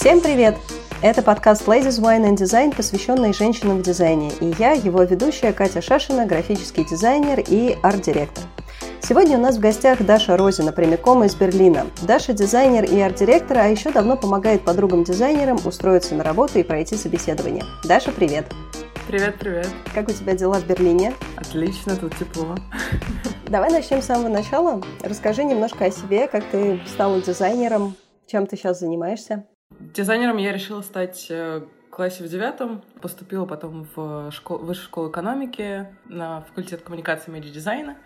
Всем привет! Это подкаст Ladies Wine and Design, посвященный женщинам в дизайне. И я, его ведущая Катя Шашина, графический дизайнер и арт-директор. Сегодня у нас в гостях Даша Розина, прямиком из Берлина. Даша дизайнер и арт-директор, а еще давно помогает подругам-дизайнерам устроиться на работу и пройти собеседование. Даша, привет! Привет, привет. Как у тебя дела в Берлине? Отлично, тут тепло. Давай начнем с самого начала. Расскажи немножко о себе, как ты стала дизайнером, чем ты сейчас занимаешься. Дизайнером я решила стать э, классе в девятом. Поступила потом в школ... высшую школу экономики на факультет коммуникации и медиадизайна.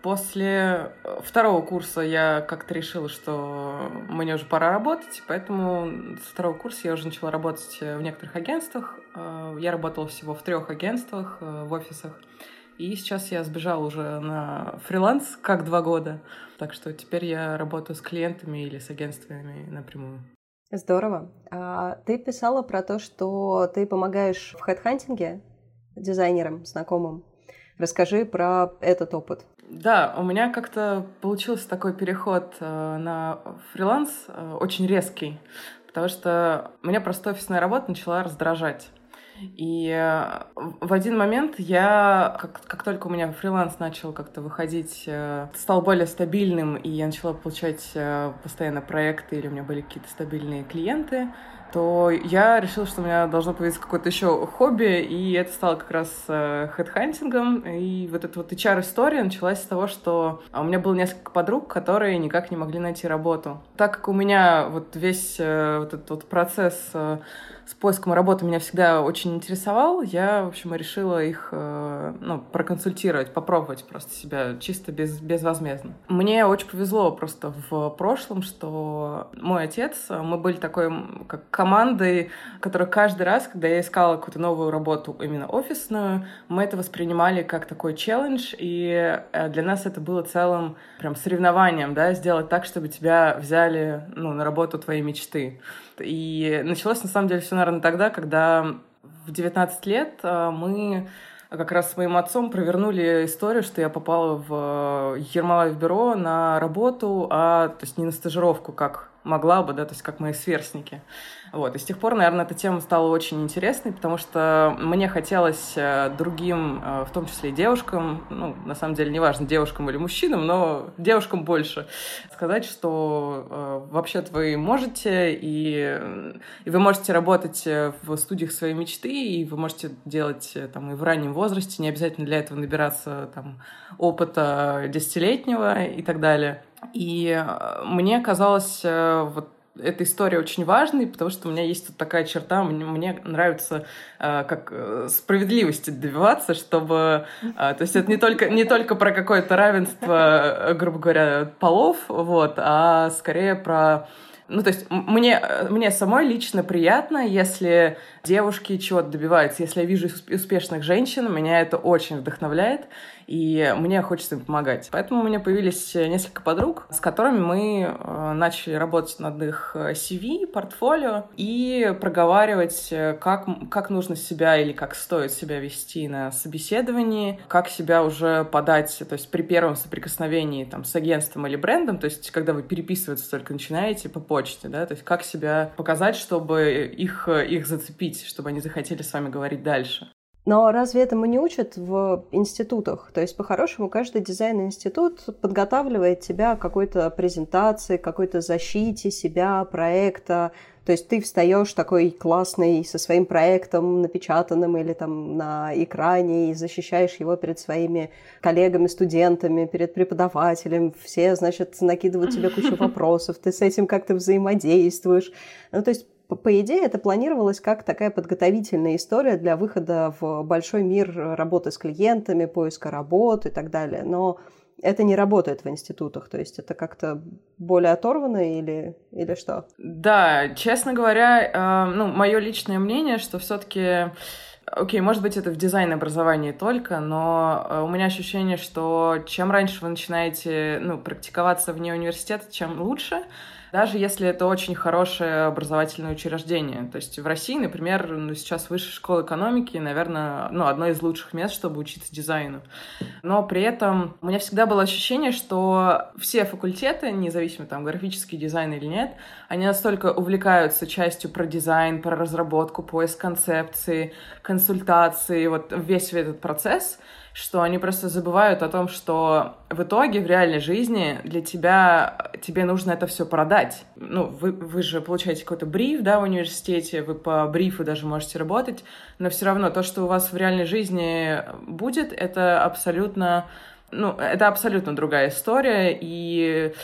После э, второго курса я как-то решила, что мне уже пора работать, поэтому с второго курса я уже начала работать в некоторых агентствах. Э, я работала всего в трех агентствах, в офисах. И сейчас я сбежала уже на фриланс как два года. Так что теперь я работаю с клиентами или с агентствами напрямую. Здорово. А ты писала про то, что ты помогаешь в хедхантинге дизайнерам, знакомым. Расскажи про этот опыт. Да, у меня как-то получился такой переход э, на фриланс э, очень резкий, потому что меня просто офисная работа начала раздражать. И э, в один момент я, как, как только у меня фриланс начал как-то выходить, э, стал более стабильным, и я начала получать э, постоянно проекты, или у меня были какие-то стабильные клиенты, то я решила, что у меня должно появиться какое-то еще хобби, и это стало как раз хедхантингом. И вот эта вот HR-история началась с того, что у меня было несколько подруг, которые никак не могли найти работу. Так как у меня вот весь вот этот вот процесс с поиском работы меня всегда очень интересовал. Я, в общем, решила их э, ну, проконсультировать, попробовать просто себя чисто без, безвозмездно. Мне очень повезло просто в прошлом, что мой отец, мы были такой как командой, которая каждый раз, когда я искала какую-то новую работу, именно офисную, мы это воспринимали как такой челлендж, и э, для нас это было целым прям соревнованием, да, сделать так, чтобы тебя взяли ну, на работу твоей мечты. И началось, на самом деле, все, наверное, тогда, когда в 19 лет э, мы как раз с моим отцом провернули историю, что я попала в Ермолаев бюро на работу, а то есть не на стажировку, как могла бы, да, то есть как мои сверстники. Вот. И с тех пор, наверное, эта тема стала очень интересной, потому что мне хотелось э, другим, э, в том числе и девушкам, ну, на самом деле, неважно, девушкам или мужчинам, но девушкам больше, сказать, что э, вообще-то вы можете, и, и вы можете работать в студиях своей мечты, и вы можете делать там и в раннем возрасте, не обязательно для этого набираться там опыта десятилетнего и так далее. И мне казалось вот эта история очень важной, потому что у меня есть вот такая черта, мне, мне нравится э, как э, справедливости добиваться, чтобы... Э, то есть это не только, не только про какое-то равенство, э, грубо говоря, полов, вот, а скорее про ну, то есть мне, мне самой лично приятно, если девушки чего-то добиваются. Если я вижу успешных женщин, меня это очень вдохновляет, и мне хочется им помогать. Поэтому у меня появились несколько подруг, с которыми мы э, начали работать над их CV, портфолио, и проговаривать, как, как нужно себя или как стоит себя вести на собеседовании, как себя уже подать, то есть при первом соприкосновении там, с агентством или брендом, то есть когда вы переписываться только начинаете по почте, да, то есть как себя показать, чтобы их, их зацепить, чтобы они захотели с вами говорить дальше. Но разве этому не учат в институтах? То есть, по-хорошему, каждый дизайн-институт подготавливает тебя к какой-то презентации, к какой-то защите себя, проекта. То есть ты встаешь такой классный со своим проектом напечатанным или там на экране и защищаешь его перед своими коллегами, студентами, перед преподавателем. Все, значит, накидывают тебе кучу вопросов, ты с этим как-то взаимодействуешь. Ну, то есть по идее, это планировалось как такая подготовительная история для выхода в большой мир работы с клиентами, поиска работы и так далее. Но это не работает в институтах, то есть это как-то более оторвано или, или что? Да, честно говоря, э, ну, мое личное мнение, что все-таки Окей, okay, может быть, это в дизайн-образовании только, но э, у меня ощущение, что чем раньше вы начинаете ну, практиковаться вне университета, чем лучше. Даже если это очень хорошее образовательное учреждение. То есть в России, например, ну, сейчас высшая школа экономики, наверное, ну, одно из лучших мест, чтобы учиться дизайну. Но при этом у меня всегда было ощущение, что все факультеты, независимо там графический дизайн или нет, они настолько увлекаются частью про дизайн, про разработку, поиск концепции, консультации, вот весь этот процесс, что они просто забывают о том, что в итоге в реальной жизни для тебя, тебе нужно это все продать. Ну, вы, вы же получаете какой-то бриф, да, в университете, вы по брифу даже можете работать, но все равно то, что у вас в реальной жизни будет, это абсолютно, ну, это абсолютно другая история, и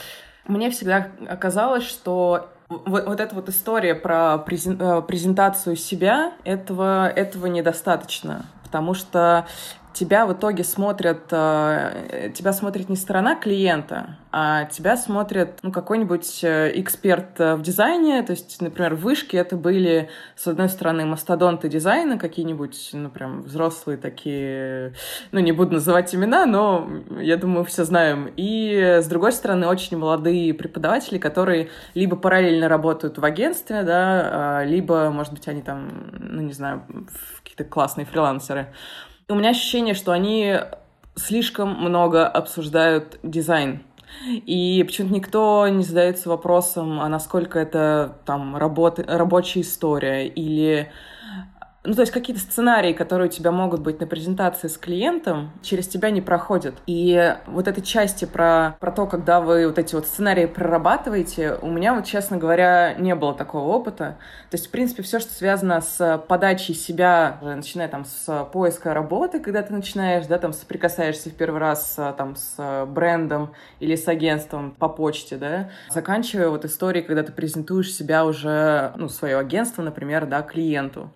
мне всегда оказалось, что вот, вот эта вот история про э, презентацию себя, этого, этого недостаточно. Потому что тебя в итоге смотрят, э, тебя смотрит не сторона клиента, а тебя смотрит ну, какой-нибудь э, эксперт э, в дизайне. То есть, например, вышки это были, с одной стороны, мастодонты дизайна, какие-нибудь, ну, прям взрослые такие, ну, не буду называть имена, но я думаю, все знаем. И, с другой стороны, очень молодые преподаватели, которые либо параллельно работают в агентстве, да, а, либо, может быть, они там, ну, не знаю, какие-то классные фрилансеры. У меня ощущение, что они слишком много обсуждают дизайн. И почему-то никто не задается вопросом, а насколько это там работа, рабочая история или ну, то есть какие-то сценарии, которые у тебя могут быть на презентации с клиентом, через тебя не проходят. И вот этой части про, про то, когда вы вот эти вот сценарии прорабатываете, у меня вот, честно говоря, не было такого опыта. То есть, в принципе, все, что связано с подачей себя, начиная там с поиска работы, когда ты начинаешь, да, там соприкасаешься в первый раз там с брендом или с агентством по почте, да, заканчивая вот историей, когда ты презентуешь себя уже, ну, свое агентство, например, да, клиенту.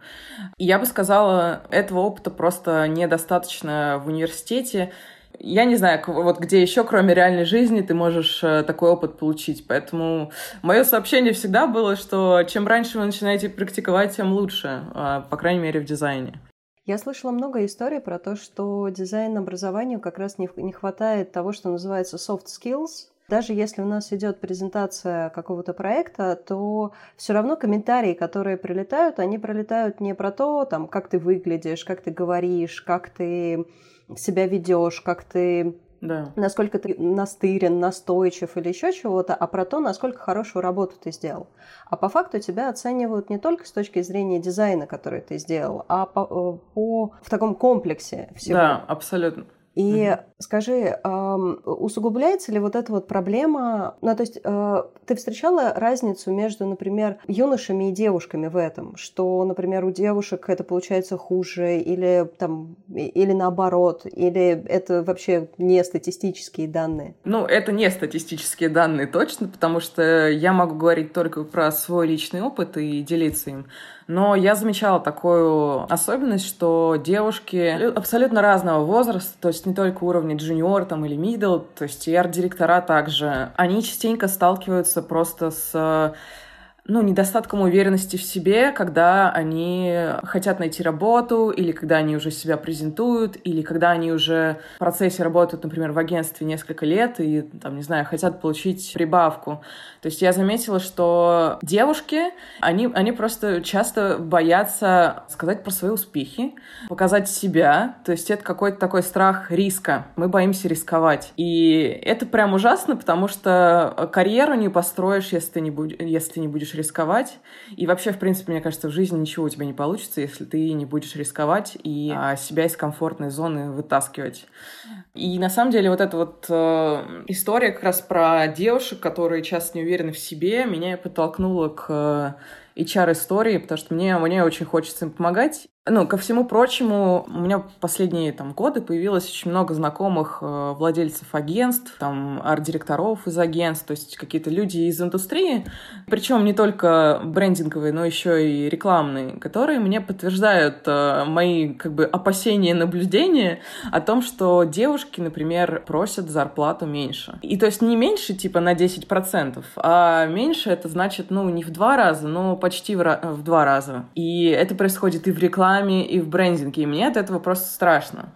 Я бы сказала, этого опыта просто недостаточно в университете. Я не знаю, вот где еще, кроме реальной жизни, ты можешь э, такой опыт получить. Поэтому мое сообщение всегда было, что чем раньше вы начинаете практиковать, тем лучше, а, по крайней мере, в дизайне. Я слышала много историй про то, что дизайн образованию как раз не, не хватает того, что называется soft skills, даже если у нас идет презентация какого-то проекта, то все равно комментарии, которые прилетают, они прилетают не про то, там, как ты выглядишь, как ты говоришь, как ты себя ведешь, как ты да. насколько ты настырен, настойчив или еще чего-то, а про то, насколько хорошую работу ты сделал. А по факту тебя оценивают не только с точки зрения дизайна, который ты сделал, а по, э, по в таком комплексе всего. Да, абсолютно. И mm-hmm. Скажи, усугубляется ли вот эта вот проблема? Ну, то есть э, ты встречала разницу между, например, юношами и девушками в этом, что, например, у девушек это получается хуже, или там, или наоборот, или это вообще не статистические данные? Ну, это не статистические данные точно, потому что я могу говорить только про свой личный опыт и делиться им. Но я замечала такую особенность, что девушки абсолютно разного возраста, то есть не только уровня джуниор там, или middle, то есть и арт-директора также, они частенько сталкиваются просто с ну, недостатком уверенности в себе, когда они хотят найти работу, или когда они уже себя презентуют, или когда они уже в процессе работают, например, в агентстве несколько лет и, там, не знаю, хотят получить прибавку. То есть я заметила, что девушки, они, они просто часто боятся сказать про свои успехи, показать себя. То есть это какой-то такой страх риска. Мы боимся рисковать. И это прям ужасно, потому что карьеру не построишь, если ты не, будь, если не будешь рисковать. И вообще, в принципе, мне кажется, в жизни ничего у тебя не получится, если ты не будешь рисковать и а, себя из комфортной зоны вытаскивать. И на самом деле вот эта вот э, история как раз про девушек, которые часто не уверены в себе, меня подтолкнула к HR-истории, потому что мне, мне очень хочется им помогать. Ну, ко всему прочему, у меня последние там, годы появилось очень много знакомых э, владельцев агентств, там, арт-директоров из агентств, то есть какие-то люди из индустрии, причем не только брендинговые, но еще и рекламные, которые мне подтверждают э, мои как бы опасения и наблюдения о том, что девушки, например, просят зарплату меньше. И то есть не меньше, типа, на 10%, а меньше это значит, ну, не в два раза, но почти почти в, в два раза. И это происходит и в рекламе, и в брендинге. И мне от этого просто страшно.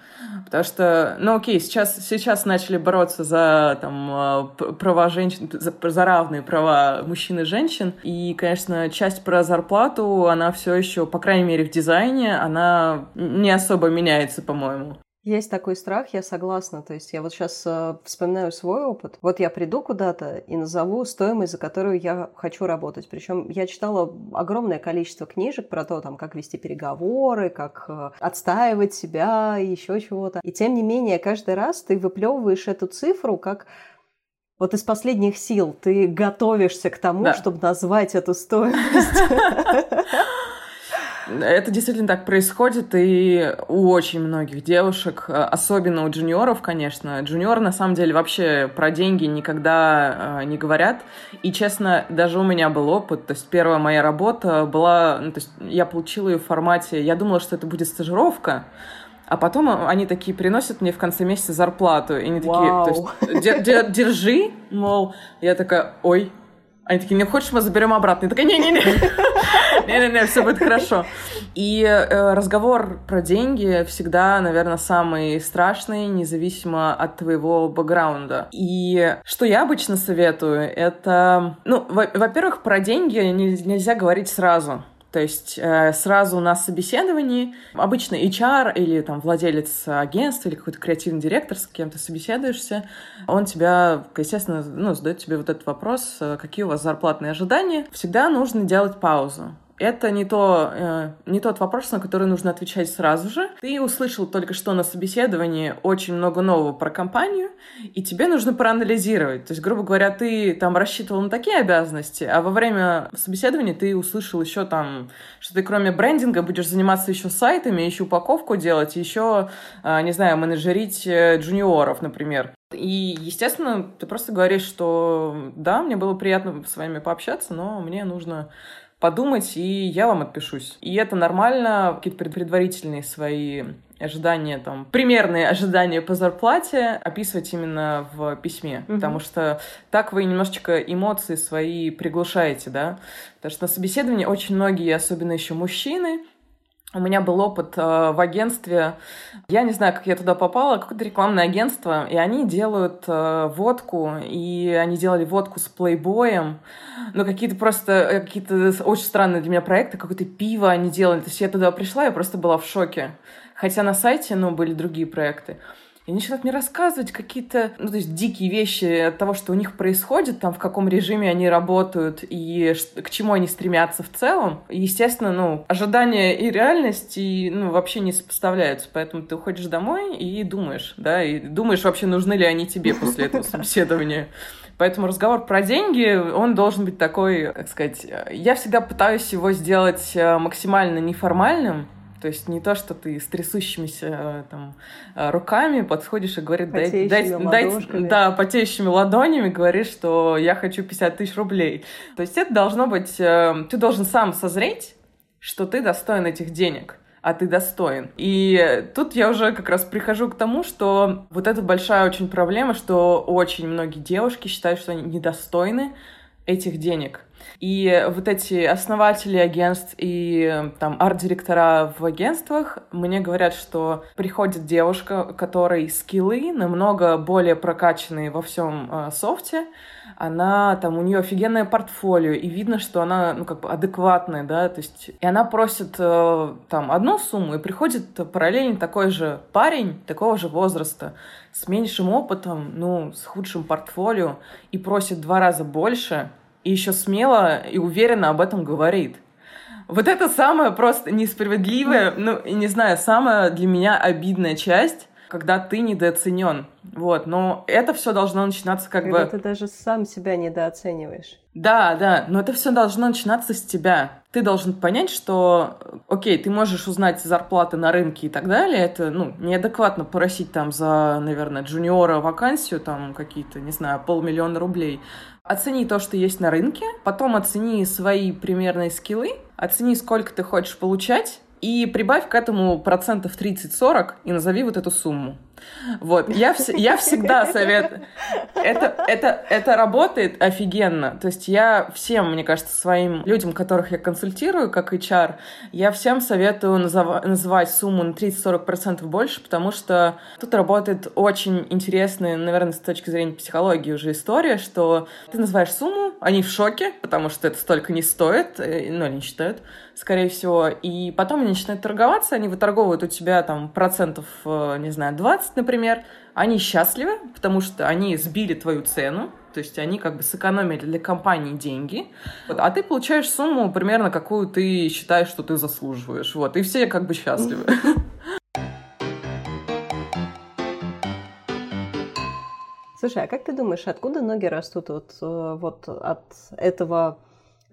Потому что, ну окей, сейчас, сейчас начали бороться за там, а, права женщин, за, за равные права мужчин и женщин. И, конечно, часть про зарплату, она все еще, по крайней мере, в дизайне, она не особо меняется, по-моему. Есть такой страх, я согласна. То есть я вот сейчас э, вспоминаю свой опыт. Вот я приду куда-то и назову стоимость, за которую я хочу работать. Причем я читала огромное количество книжек про то, там, как вести переговоры, как э, отстаивать себя, еще чего-то. И тем не менее, каждый раз ты выплевываешь эту цифру как вот из последних сил ты готовишься к тому, да. чтобы назвать эту стоимость. Это действительно так происходит, и у очень многих девушек, особенно у джуниоров, конечно. Джуниоры, на самом деле, вообще про деньги никогда э, не говорят. И, честно, даже у меня был опыт. То есть первая моя работа была... Ну, то есть я получила ее в формате... Я думала, что это будет стажировка, а потом они такие приносят мне в конце месяца зарплату. И они такие, то есть, держи, мол, я такая, ой, они такие, не хочешь, мы заберем обратно? Я такая, не-не-не, не-не-не, все будет хорошо. И э, разговор про деньги всегда, наверное, самый страшный, независимо от твоего бэкграунда. И что я обычно советую, это, ну, во-первых, про деньги нельзя говорить сразу. То есть э, сразу на собеседовании обычно HR или там владелец агентства или какой-то креативный директор, с кем ты собеседуешься, он тебя, естественно, ну, задает тебе вот этот вопрос, э, какие у вас зарплатные ожидания. Всегда нужно делать паузу это не, то, э, не тот вопрос, на который нужно отвечать сразу же. Ты услышал только что на собеседовании очень много нового про компанию, и тебе нужно проанализировать. То есть, грубо говоря, ты там рассчитывал на такие обязанности, а во время собеседования ты услышал еще там, что ты кроме брендинга будешь заниматься еще сайтами, еще упаковку делать, еще, э, не знаю, менеджерить э, джуниоров, например. И, естественно, ты просто говоришь, что да, мне было приятно с вами пообщаться, но мне нужно подумать, и я вам отпишусь. И это нормально, какие-то предварительные свои ожидания, там, примерные ожидания по зарплате описывать именно в письме, mm-hmm. потому что так вы немножечко эмоции свои приглушаете, да, потому что на собеседовании очень многие, особенно еще мужчины, у меня был опыт э, в агентстве. Я не знаю, как я туда попала, какое-то рекламное агентство, и они делают э, водку, и они делали водку с плейбоем. Ну, какие-то просто, э, какие-то очень странные для меня проекты, какое-то пиво они делали. То есть я туда пришла, я просто была в шоке. Хотя на сайте, ну, были другие проекты. И они начинают мне рассказывать какие-то, ну, то есть дикие вещи от того, что у них происходит, там, в каком режиме они работают и к чему они стремятся в целом. И, естественно, ну, ожидания и реальность, и, ну, вообще не сопоставляются. Поэтому ты уходишь домой и думаешь, да, и думаешь вообще, нужны ли они тебе после этого собеседования. Поэтому разговор про деньги, он должен быть такой, как сказать, я всегда пытаюсь его сделать э, максимально неформальным, то есть не то, что ты с трясущимися э, там, э, руками подходишь и говоришь, дай, дай, дай, да, потеющими ладонями говоришь, что я хочу 50 тысяч рублей. То есть это должно быть, э, ты должен сам созреть, что ты достоин этих денег а ты достоин. И тут я уже как раз прихожу к тому, что вот это большая очень проблема, что очень многие девушки считают, что они недостойны этих денег. И вот эти основатели агентств и там арт-директора в агентствах мне говорят, что приходит девушка, у которой скиллы намного более прокачанные во всем э, софте, она там, у нее офигенное портфолио, и видно, что она, ну, как бы адекватная, да, то есть, и она просит э, там одну сумму, и приходит параллельно такой же парень, такого же возраста, с меньшим опытом, ну, с худшим портфолио, и просит два раза больше, и еще смело и уверенно об этом говорит. Вот это самая просто несправедливая, ну, не знаю, самая для меня обидная часть, когда ты недооценен. Вот, но это все должно начинаться как когда бы... ты даже сам себя недооцениваешь. Да, да, но это все должно начинаться с тебя. Ты должен понять, что, окей, ты можешь узнать зарплаты на рынке и так далее. Это, ну, неадекватно просить там за, наверное, джуниора вакансию, там какие-то, не знаю, полмиллиона рублей. Оцени то, что есть на рынке, потом оцени свои примерные скиллы, оцени, сколько ты хочешь получать, и прибавь к этому процентов 30-40 и назови вот эту сумму. Вот, я, вс- я всегда советую. Это, это, это работает офигенно. То есть я всем, мне кажется, своим людям, которых я консультирую, как HR, я всем советую назов- называть сумму на 30-40% больше, потому что тут работает очень интересная, наверное, с точки зрения психологии уже история, что ты называешь сумму, они в шоке, потому что это столько не стоит, э, ну, они считают, скорее всего, и потом они начинают торговаться, они выторговывают у тебя там процентов, э, не знаю, 20, например, они счастливы, потому что они сбили твою цену, то есть они как бы сэкономили для компании деньги, вот, а ты получаешь сумму примерно, какую ты считаешь, что ты заслуживаешь, вот, и все как бы счастливы. Слушай, а как ты думаешь, откуда ноги растут вот, э, вот от этого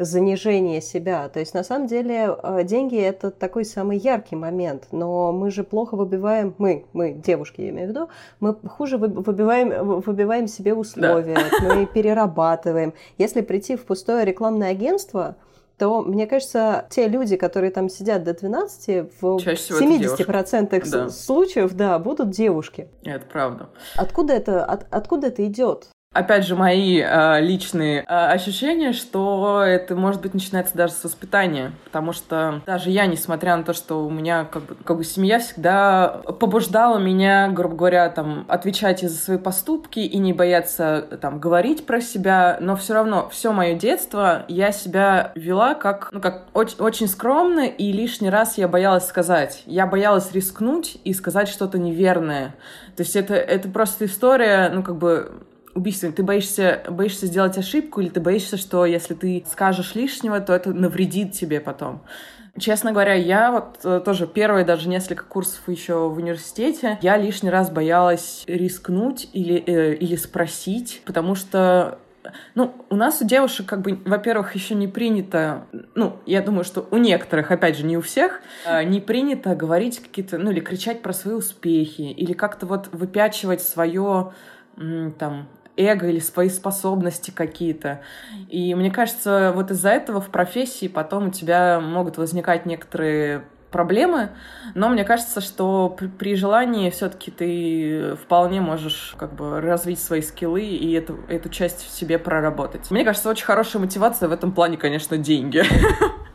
занижения себя. То есть, на самом деле, э, деньги – это такой самый яркий момент, но мы же плохо выбиваем, мы, мы, девушки, я имею в виду, мы хуже выбиваем, выбиваем себе условия, да. мы перерабатываем. Если прийти в пустое рекламное агентство, то, мне кажется, те люди, которые там сидят до 12, в 70% да. случаев, да, будут девушки. Это правда. Откуда это, от, откуда это идет? Опять же, мои э, личные э, ощущения, что это, может быть, начинается даже с воспитания, потому что даже я, несмотря на то, что у меня как бы, как бы семья всегда побуждала меня, грубо говоря, там, отвечать за свои поступки и не бояться там говорить про себя, но все равно все мое детство я себя вела как, ну, как очень, очень скромно, и лишний раз я боялась сказать. Я боялась рискнуть и сказать что-то неверное. То есть это, это просто история, ну, как бы убийственным. Ты боишься, боишься сделать ошибку, или ты боишься, что если ты скажешь лишнего, то это навредит тебе потом. Честно говоря, я вот э, тоже первые даже несколько курсов еще в университете, я лишний раз боялась рискнуть или, э, или спросить, потому что ну, у нас у девушек, как бы, во-первых, еще не принято, ну, я думаю, что у некоторых, опять же, не у всех, э, не принято говорить какие-то, ну, или кричать про свои успехи, или как-то вот выпячивать свое, там, эго или свои способности какие-то. И мне кажется, вот из-за этого в профессии потом у тебя могут возникать некоторые проблемы, но мне кажется, что при, желании все-таки ты вполне можешь как бы развить свои скиллы и эту, эту часть в себе проработать. Мне кажется, очень хорошая мотивация в этом плане, конечно, деньги.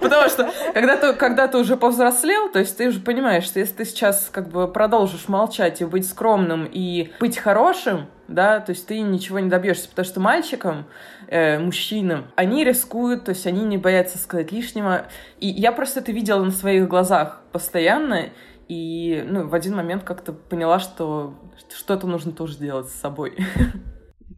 Потому что когда ты, когда ты уже повзрослел, то есть ты уже понимаешь, что если ты сейчас как бы продолжишь молчать и быть скромным и быть хорошим, да, то есть ты ничего не добьешься, потому что мальчикам, э, мужчинам, они рискуют, то есть они не боятся сказать лишнего. И я просто это видела на своих глазах постоянно, и ну, в один момент как-то поняла, что что-то нужно тоже делать с собой.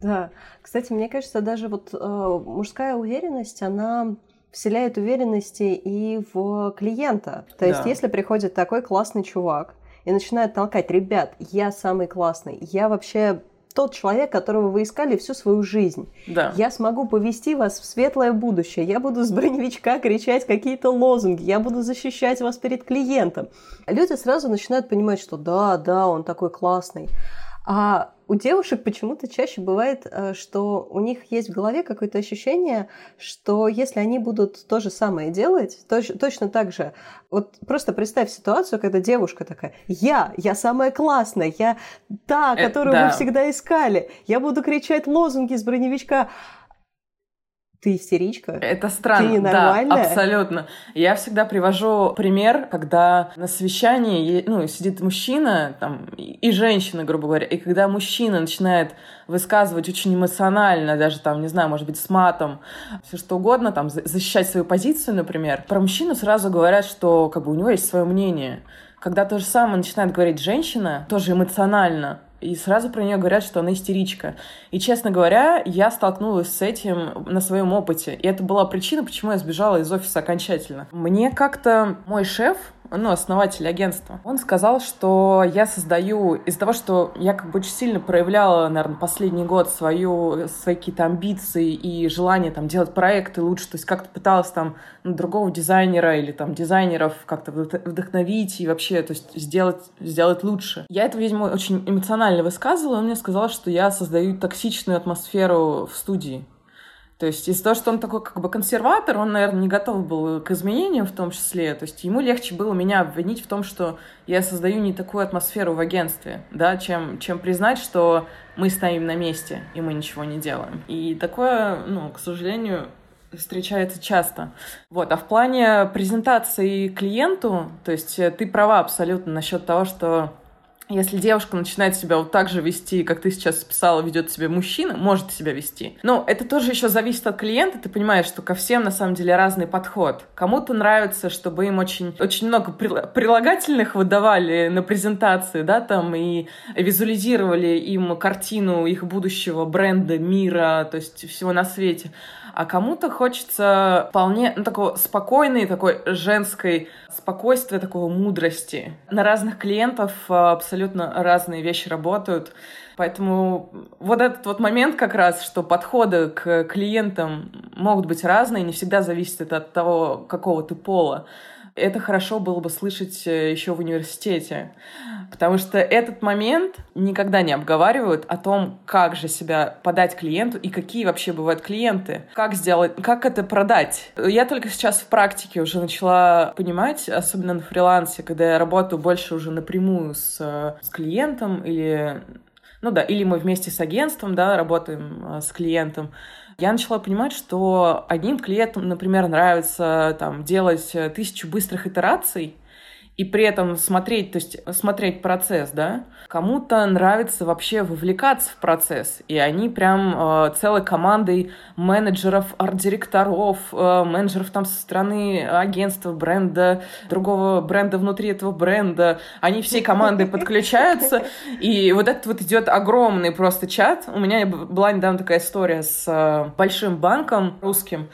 Да, кстати, мне кажется, даже вот э, мужская уверенность, она вселяет уверенности и в клиента. То есть, да. если приходит такой классный чувак и начинает толкать, ребят, я самый классный, я вообще тот человек, которого вы искали всю свою жизнь. Да. Я смогу повести вас в светлое будущее. Я буду с броневичка кричать какие-то лозунги. Я буду защищать вас перед клиентом. Люди сразу начинают понимать, что да, да, он такой классный. А у девушек почему-то чаще бывает, э, что у них есть в голове какое-то ощущение, что если они будут то же самое делать, то, точно так же. Вот просто представь ситуацию, когда девушка такая, я, я самая классная, я та, э, которую Это, да. вы всегда искали, я буду кричать лозунги с броневичка, ты истеричка? Это странно. Ты ненормальная? Да, абсолютно. Я всегда привожу пример, когда на совещании ну, сидит мужчина там, и женщина, грубо говоря, и когда мужчина начинает высказывать очень эмоционально, даже там, не знаю, может быть, с матом, все что угодно, там, защищать свою позицию, например, про мужчину сразу говорят, что как бы у него есть свое мнение. Когда то же самое начинает говорить женщина, тоже эмоционально, и сразу про нее говорят, что она истеричка. И, честно говоря, я столкнулась с этим на своем опыте. И это была причина, почему я сбежала из офиса окончательно. Мне как-то мой шеф, ну, основатель агентства, он сказал, что я создаю из-за того, что я как бы очень сильно проявляла, наверное, последний год свою, свои какие-то амбиции и желание там делать проекты лучше, то есть как-то пыталась там ну, другого дизайнера или там дизайнеров как-то вдохновить и вообще, то есть сделать, сделать лучше. Я это, видимо, очень эмоционально высказывала, он мне сказал, что я создаю токсичную атмосферу в студии. То есть из-за того, что он такой как бы консерватор, он, наверное, не готов был к изменениям в том числе. То есть ему легче было меня обвинить в том, что я создаю не такую атмосферу в агентстве, да, чем, чем признать, что мы стоим на месте, и мы ничего не делаем. И такое, ну, к сожалению, встречается часто. Вот. А в плане презентации клиенту, то есть ты права абсолютно насчет того, что если девушка начинает себя вот так же вести, как ты сейчас писала, ведет себя мужчина, может себя вести. Но это тоже еще зависит от клиента. Ты понимаешь, что ко всем на самом деле разный подход. Кому-то нравится, чтобы им очень, очень много прилагательных выдавали на презентации, да, там, и визуализировали им картину их будущего бренда, мира, то есть всего на свете а кому-то хочется вполне ну, такого спокойной, такой женской спокойствия, такого мудрости. На разных клиентов а, абсолютно разные вещи работают. Поэтому вот этот вот момент как раз, что подходы к клиентам могут быть разные, не всегда зависит от того, какого ты пола это хорошо было бы слышать э, еще в университете, потому что этот момент никогда не обговаривают о том, как же себя подать клиенту и какие вообще бывают клиенты, как сделать, как это продать. Я только сейчас в практике уже начала понимать, особенно на фрилансе, когда я работаю больше уже напрямую с, э, с клиентом или ну да, или мы вместе с агентством, да, работаем э, с клиентом, я начала понимать, что одним клиентам, например, нравится там, делать э, тысячу быстрых итераций, и при этом смотреть, то есть смотреть процесс, да. Кому-то нравится вообще вовлекаться в процесс, и они прям э, целой командой менеджеров, арт-директоров, э, менеджеров там со стороны агентства, бренда, другого бренда внутри этого бренда, они всей командой подключаются, и вот этот вот идет огромный просто чат. У меня была недавно такая история с э, большим банком русским,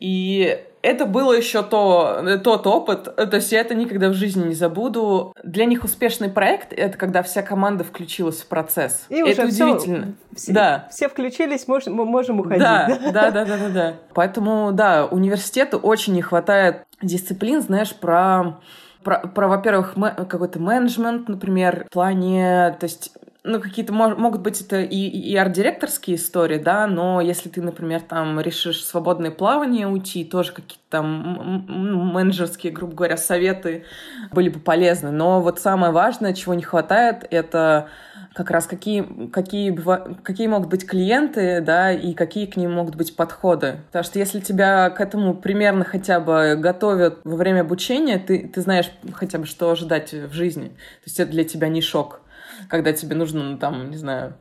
и это было еще то, тот опыт, то есть я это никогда в жизни не забуду. Для них успешный проект — это когда вся команда включилась в процесс. И это уже удивительно. Все, да. Все включились, можем, мы можем уходить. Да, да, да, да, да, да. Поэтому, да, университету очень не хватает дисциплин, знаешь, про про, про во-первых, какой-то менеджмент, например, в плане, то есть ну, какие-то могут быть это и, и арт-директорские истории, да, но если ты, например, там решишь свободное плавание уйти, тоже какие-то там менеджерские, грубо говоря, советы были бы полезны. Но вот самое важное, чего не хватает, это как раз какие, какие, какие могут быть клиенты, да, и какие к ним могут быть подходы. Потому что если тебя к этому примерно хотя бы готовят во время обучения, ты, ты знаешь хотя бы, что ожидать в жизни. То есть это для тебя не шок когда тебе нужно, ну, там, не знаю,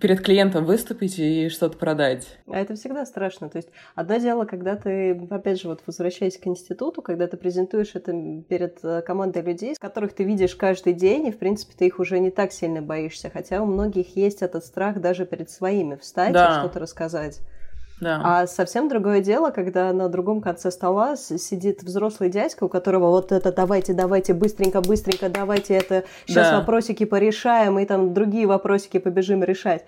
перед клиентом выступить и что-то продать. А это всегда страшно. То есть одно дело, когда ты, опять же, вот возвращаясь к институту, когда ты презентуешь это перед э, командой людей, которых ты видишь каждый день, и, в принципе, ты их уже не так сильно боишься. Хотя у многих есть этот страх даже перед своими встать да. и что-то рассказать. Да. А совсем другое дело, когда на другом конце стола сидит взрослый дядька, у которого вот это давайте, давайте, быстренько, быстренько, давайте это, сейчас да. вопросики порешаем, и там другие вопросики побежим решать,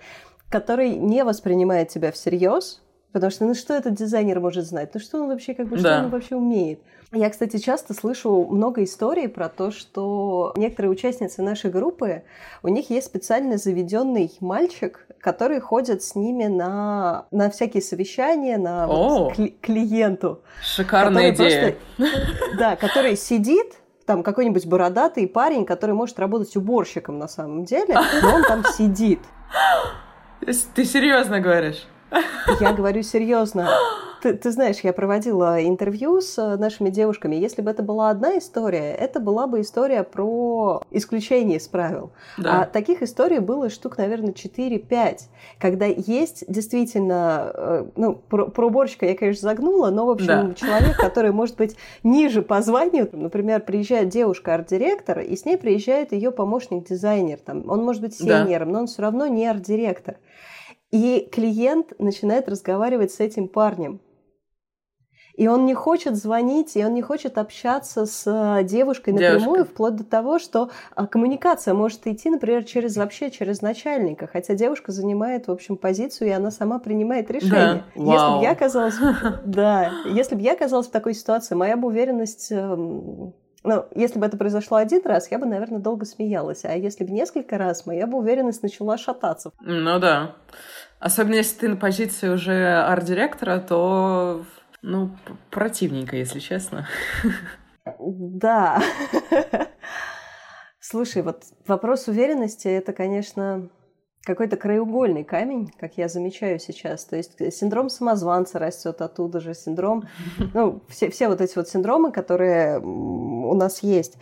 который не воспринимает тебя всерьез, потому что ну что этот дизайнер может знать, ну что он вообще, как бы, что да. он вообще умеет. Я, кстати, часто слышу много историй про то, что некоторые участницы нашей группы, у них есть специально заведенный мальчик, который ходит с ними на, на всякие совещания, на вот, кли- клиенту. Шикарная идея. Просто, да, который сидит, там какой-нибудь бородатый парень, который может работать уборщиком на самом деле, но он там сидит. Ты серьезно говоришь? Я говорю серьезно. Ты, ты знаешь, я проводила интервью с э, нашими девушками. Если бы это была одна история, это была бы история про исключение из правил. Да. А таких историй было штук, наверное, 4-5. Когда есть действительно, э, ну, про, про уборщика я, конечно, загнула, но, в общем, да. человек, который может быть ниже по званию, например, приезжает девушка-арт-директор, и с ней приезжает ее помощник-дизайнер. Там, он может быть сеньором, да. но он все равно не арт-директор. И клиент начинает разговаривать с этим парнем. И он не хочет звонить, и он не хочет общаться с э, девушкой напрямую, Девушка. вплоть до того, что а, коммуникация может идти, например, через вообще через начальника, хотя девушка занимает, в общем, позицию, и она сама принимает решение. Да. Если бы я оказалась, да, если бы я оказалась в такой ситуации, моя бы уверенность эм, Ну, если бы это произошло один раз, я бы, наверное, долго смеялась. А если бы несколько раз, моя бы уверенность начала шататься. Ну да. Особенно если ты на позиции уже арт-директора, то, ну, противненько, если честно. Да. Слушай, вот вопрос уверенности – это, конечно, какой-то краеугольный камень, как я замечаю сейчас. То есть синдром самозванца растет оттуда же, синдром, ну, все, все вот эти вот синдромы, которые у нас есть.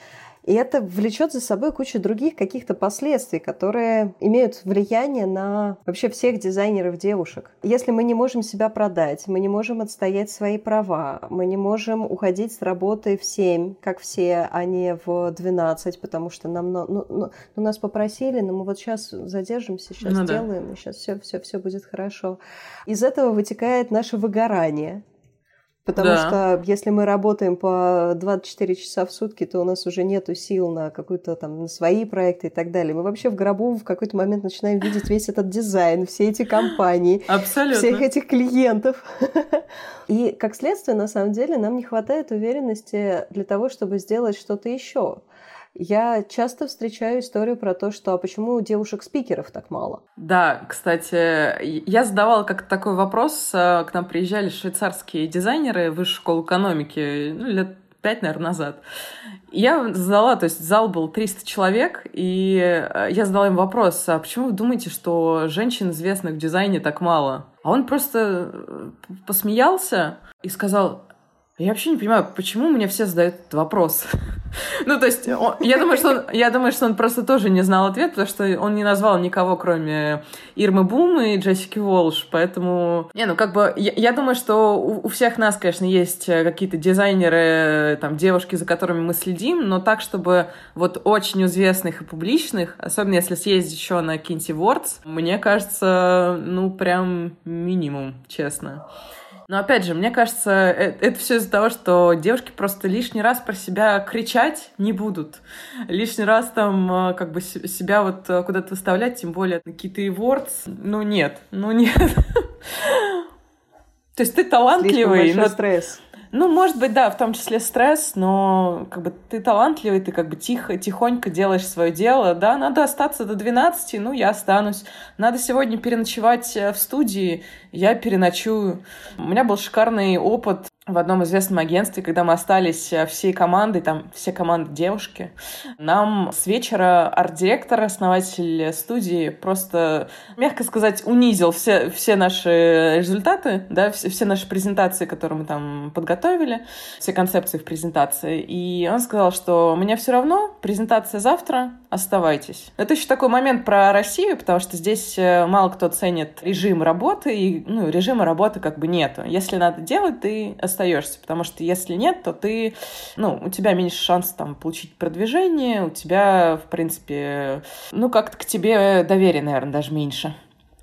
И это влечет за собой кучу других каких-то последствий, которые имеют влияние на вообще всех дизайнеров девушек. Если мы не можем себя продать, мы не можем отстоять свои права, мы не можем уходить с работы в 7, как все, а не в 12, потому что нам, ну, ну, ну, нас попросили, но мы вот сейчас задержимся, сейчас ну, сделаем, да. сейчас все, все, все будет хорошо. Из этого вытекает наше выгорание. Потому да. что если мы работаем по 24 часа в сутки, то у нас уже нету сил на какую-то там на свои проекты и так далее. Мы вообще в гробу в какой-то момент начинаем видеть весь этот дизайн, все эти компании, Абсолютно. всех этих клиентов. И как следствие, на самом деле, нам не хватает уверенности для того, чтобы сделать что-то еще. Я часто встречаю историю про то, что а почему девушек-спикеров так мало? Да, кстати, я задавала как-то такой вопрос. Э, к нам приезжали швейцарские дизайнеры в высшую школу экономики ну, лет пять, наверное, назад. Я задала, то есть зал был 300 человек, и э, я задала им вопрос, а почему вы думаете, что женщин, известных в дизайне, так мало? А он просто э, посмеялся и сказал, я вообще не понимаю, почему мне все задают этот вопрос. ну, то есть, он, я, думаю, что он, я думаю, что он просто тоже не знал ответ, потому что он не назвал никого, кроме Ирмы Бум и Джессики Волш, поэтому... Не, ну, как бы, я, я думаю, что у, у всех нас, конечно, есть э, какие-то дизайнеры, там, девушки, за которыми мы следим, но так, чтобы вот очень известных и публичных, особенно если съездить еще на Кинти Вордс, мне кажется, ну, прям минимум, честно. Но опять же, мне кажется, это, это все из-за того, что девушки просто лишний раз про себя кричать не будут. Лишний раз там э, как бы себя вот э, куда-то выставлять, тем более какие-то awards. Ну нет, ну нет. То есть ты талантливый, но стресс. Ну, может быть, да, в том числе стресс, но как бы ты талантливый, ты как бы тихо, тихонько делаешь свое дело. Да, надо остаться до 12, ну, я останусь. Надо сегодня переночевать э, в студии, я переночую. У меня был шикарный опыт в одном известном агентстве, когда мы остались э, всей командой, там все команды девушки, нам с вечера арт-директор, основатель студии, просто, мягко сказать, унизил все, все наши результаты, да, все, все наши презентации, которые мы там подготовили, все концепции в презентации. И он сказал, что мне все равно, презентация завтра, оставайтесь. Это еще такой момент про Россию, потому что здесь э, мало кто ценит режим работы, и ну, режима работы как бы нету. Если надо делать, ты остаешься, потому что если нет, то ты, ну, у тебя меньше шансов там получить продвижение, у тебя, в принципе, ну, как-то к тебе доверие, наверное, даже меньше.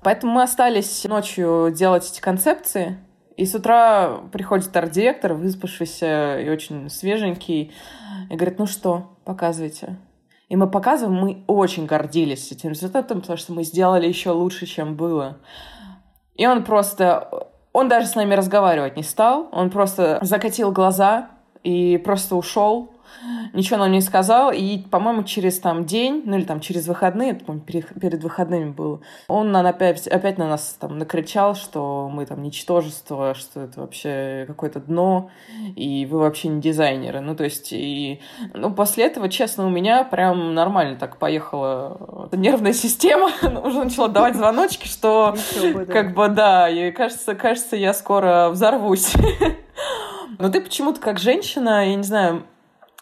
Поэтому мы остались ночью делать эти концепции, и с утра приходит арт-директор, выспавшийся и очень свеженький, и говорит, ну что, показывайте. И мы показываем, мы очень гордились этим результатом, потому что мы сделали еще лучше, чем было. И он просто... Он даже с нами разговаривать не стал. Он просто закатил глаза и просто ушел ничего нам не сказал, и, по-моему, через там день, ну или там через выходные, помню, перед выходными было, он на, опять, опять на нас там накричал, что мы там ничтожество, что это вообще какое-то дно, и вы вообще не дизайнеры. Ну, то есть, и ну, после этого, честно, у меня прям нормально так поехала нервная система, уже начала давать звоночки, что как бы да, и кажется, кажется, я скоро взорвусь. Но ты почему-то как женщина, я не знаю,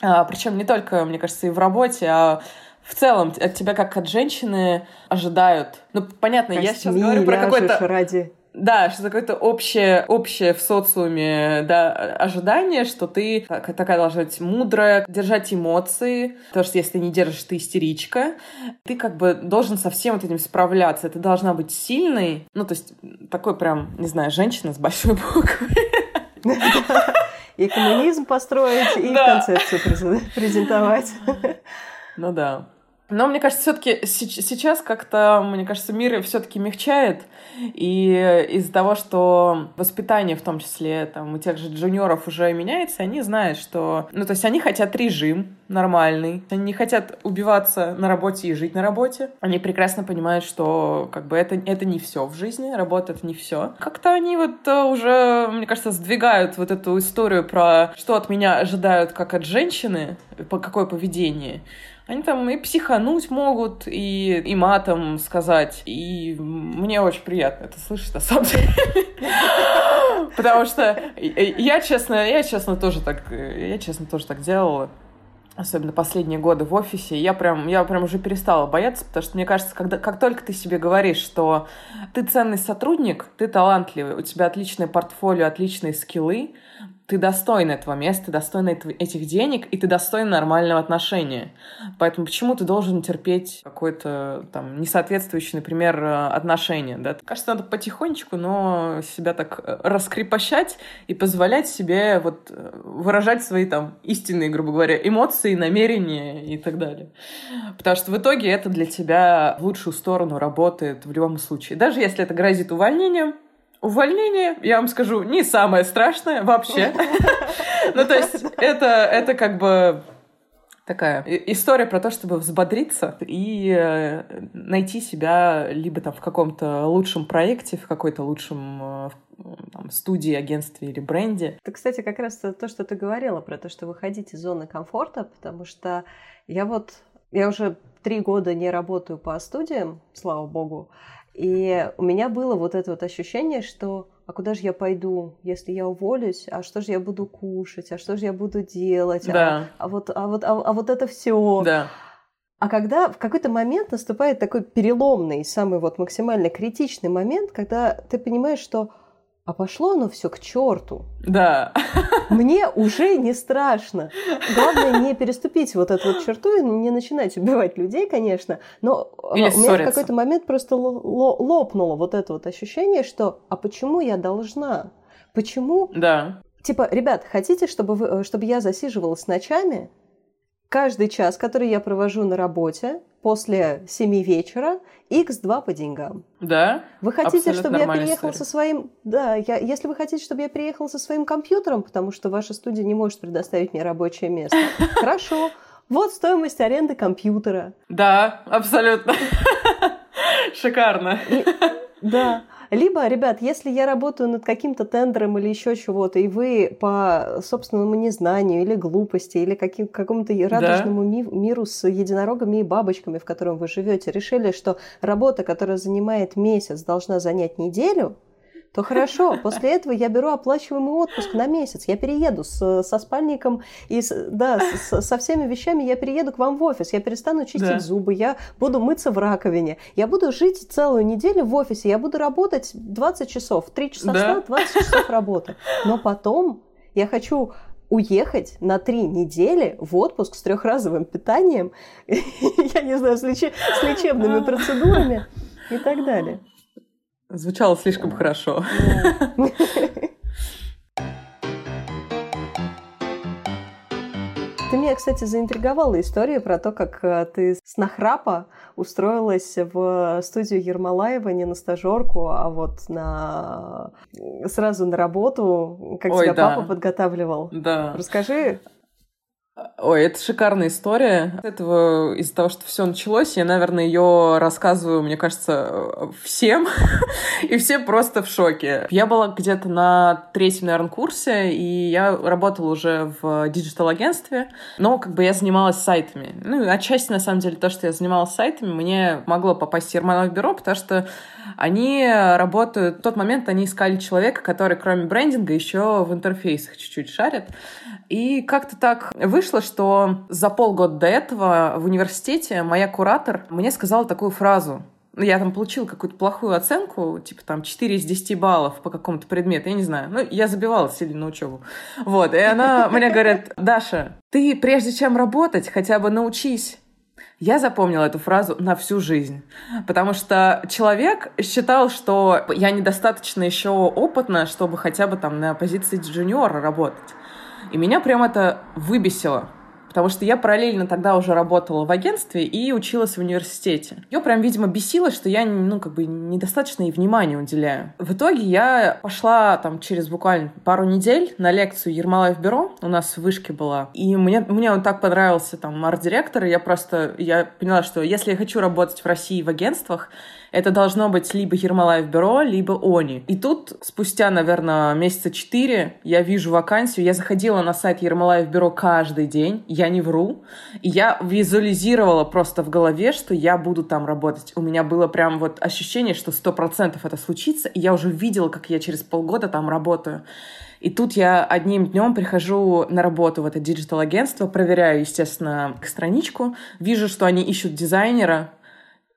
причем не только, мне кажется, и в работе, а в целом от тебя как от женщины ожидают. Ну, понятно, Костьми, я сейчас говорю про какой-то... ради да, что какое-то общее, общее в социуме да, ожидание, что ты такая должна быть мудрая, держать эмоции, потому что если ты не держишь, ты истеричка. Ты как бы должен со всем вот этим справляться. Ты должна быть сильной. Ну, то есть такой прям, не знаю, женщина с большой буквы. и коммунизм построить, и концепцию презентовать. Ну да. Но мне кажется, все-таки сейчас как-то, мне кажется, мир все-таки мягчает. И из-за того, что воспитание, в том числе там, у тех же джуниоров уже меняется, они знают, что... Ну, то есть они хотят режим нормальный. Они не хотят убиваться на работе и жить на работе. Они прекрасно понимают, что как бы это, это не все в жизни, работа — это не все. Как-то они вот э, уже, мне кажется, сдвигают вот эту историю про что от меня ожидают как от женщины, по какое поведение. Они там и психануть могут, и, и матом сказать. И мне очень приятно это слышать, на самом деле. Потому что я, честно, я, честно, тоже так, я, честно, тоже так делала особенно последние годы в офисе, я прям, я прям уже перестала бояться, потому что мне кажется, когда, как только ты себе говоришь, что ты ценный сотрудник, ты талантливый, у тебя отличное портфолио, отличные скиллы, ты достойна этого места, достойна этих денег, и ты достойна нормального отношения. Поэтому почему ты должен терпеть какое-то там несоответствующее, например, отношение, да? Кажется, надо потихонечку, но себя так э, раскрепощать и позволять себе вот э, выражать свои там истинные, грубо говоря, эмоции, намерения и так далее. Потому что в итоге это для тебя в лучшую сторону работает в любом случае. Даже если это грозит увольнением, Увольнение, я вам скажу, не самое страшное вообще. Ну, то есть, это, это как бы такая история про то, чтобы взбодриться и э, найти себя либо там в каком-то лучшем проекте, в какой-то лучшем э, там, студии, агентстве или бренде. Это, кстати, как раз то, что ты говорила про то, что выходить из зоны комфорта, потому что я вот, я уже три года не работаю по студиям, слава богу, и у меня было вот это вот ощущение, что а куда же я пойду, если я уволюсь, а что же я буду кушать, а что же я буду делать, а, да. а, а вот, а вот, а, а вот это все. Да. А когда в какой-то момент наступает такой переломный, самый вот максимально критичный момент, когда ты понимаешь, что а пошло оно все к черту. Да. Мне уже не страшно. Главное не переступить вот эту вот черту и не начинать убивать людей, конечно. Но Или у меня в какой-то момент просто лопнуло вот это вот ощущение, что а почему я должна? Почему? Да. Типа, ребят, хотите, чтобы, вы, чтобы я засиживалась ночами? Каждый час, который я провожу на работе, после 7 вечера x2 по деньгам. Да. Вы хотите, чтобы я приехал история. со своим... Да, я... если вы хотите, чтобы я приехал со своим компьютером, потому что ваша студия не может предоставить мне рабочее место, хорошо. Вот стоимость аренды компьютера. Да, абсолютно. Шикарно. Да. Либо, ребят, если я работаю над каким-то тендером или еще чего-то, и вы по собственному незнанию или глупости, или каким, какому-то радужному да. ми- миру с единорогами и бабочками, в котором вы живете, решили, что работа, которая занимает месяц, должна занять неделю, то хорошо, после этого я беру оплачиваемый отпуск на месяц, я перееду с, со спальником и с, да, с, со всеми вещами, я перееду к вам в офис, я перестану чистить да. зубы, я буду мыться в раковине, я буду жить целую неделю в офисе, я буду работать 20 часов, 3 часа да. сна, 20 часов работы. Но потом я хочу уехать на три недели в отпуск с трехразовым питанием, я не знаю, с, лечебными процедурами и так далее. Звучало слишком хорошо. Ты меня, кстати, заинтриговала история про то, как э, ты с нахрапа устроилась в студию Ермолаева не на стажерку, а вот на сразу на работу, как Ой, тебя да. папа подготавливал. Да. Расскажи. Ой, это шикарная история. Этого из-за того, что все началось, я, наверное, ее рассказываю, мне кажется, всем, и все просто в шоке. Я была где-то на третьем, наверное, курсе, и я работала уже в digital-агентстве, но как бы я занималась сайтами. Ну, отчасти, на самом деле, то, что я занималась сайтами, мне могло попасть в Ермолаев бюро, потому что они работают... В тот момент они искали человека, который, кроме брендинга, еще в интерфейсах чуть-чуть шарит. И как-то так вышло, что за полгода до этого в университете моя куратор мне сказала такую фразу. Ну, я там получила какую-то плохую оценку, типа там 4 из 10 баллов по какому-то предмету, я не знаю. Ну, я забивала сильно на учебу. Вот, и она мне говорит, Даша, ты прежде чем работать, хотя бы научись я запомнила эту фразу на всю жизнь, потому что человек считал, что я недостаточно еще опытна, чтобы хотя бы там на позиции джуниора работать. И меня прям это выбесило, потому что я параллельно тогда уже работала в агентстве и училась в университете. Ее прям, видимо, бесило, что я, ну, как бы недостаточно ей внимания уделяю. В итоге я пошла там через буквально пару недель на лекцию Ермолаев бюро, у нас в вышке была, и мне, мне он так понравился, там, арт-директор, я просто, я поняла, что если я хочу работать в России в агентствах, это должно быть либо Ермолаев бюро, либо ONY. И тут, спустя, наверное, месяца четыре, я вижу вакансию. Я заходила на сайт Ермолаев бюро каждый день, я не вру. И я визуализировала просто в голове, что я буду там работать. У меня было прям вот ощущение, что сто процентов это случится. И я уже видела, как я через полгода там работаю. И тут я одним днем прихожу на работу в это digital-агентство, проверяю, естественно, страничку, вижу, что они ищут дизайнера,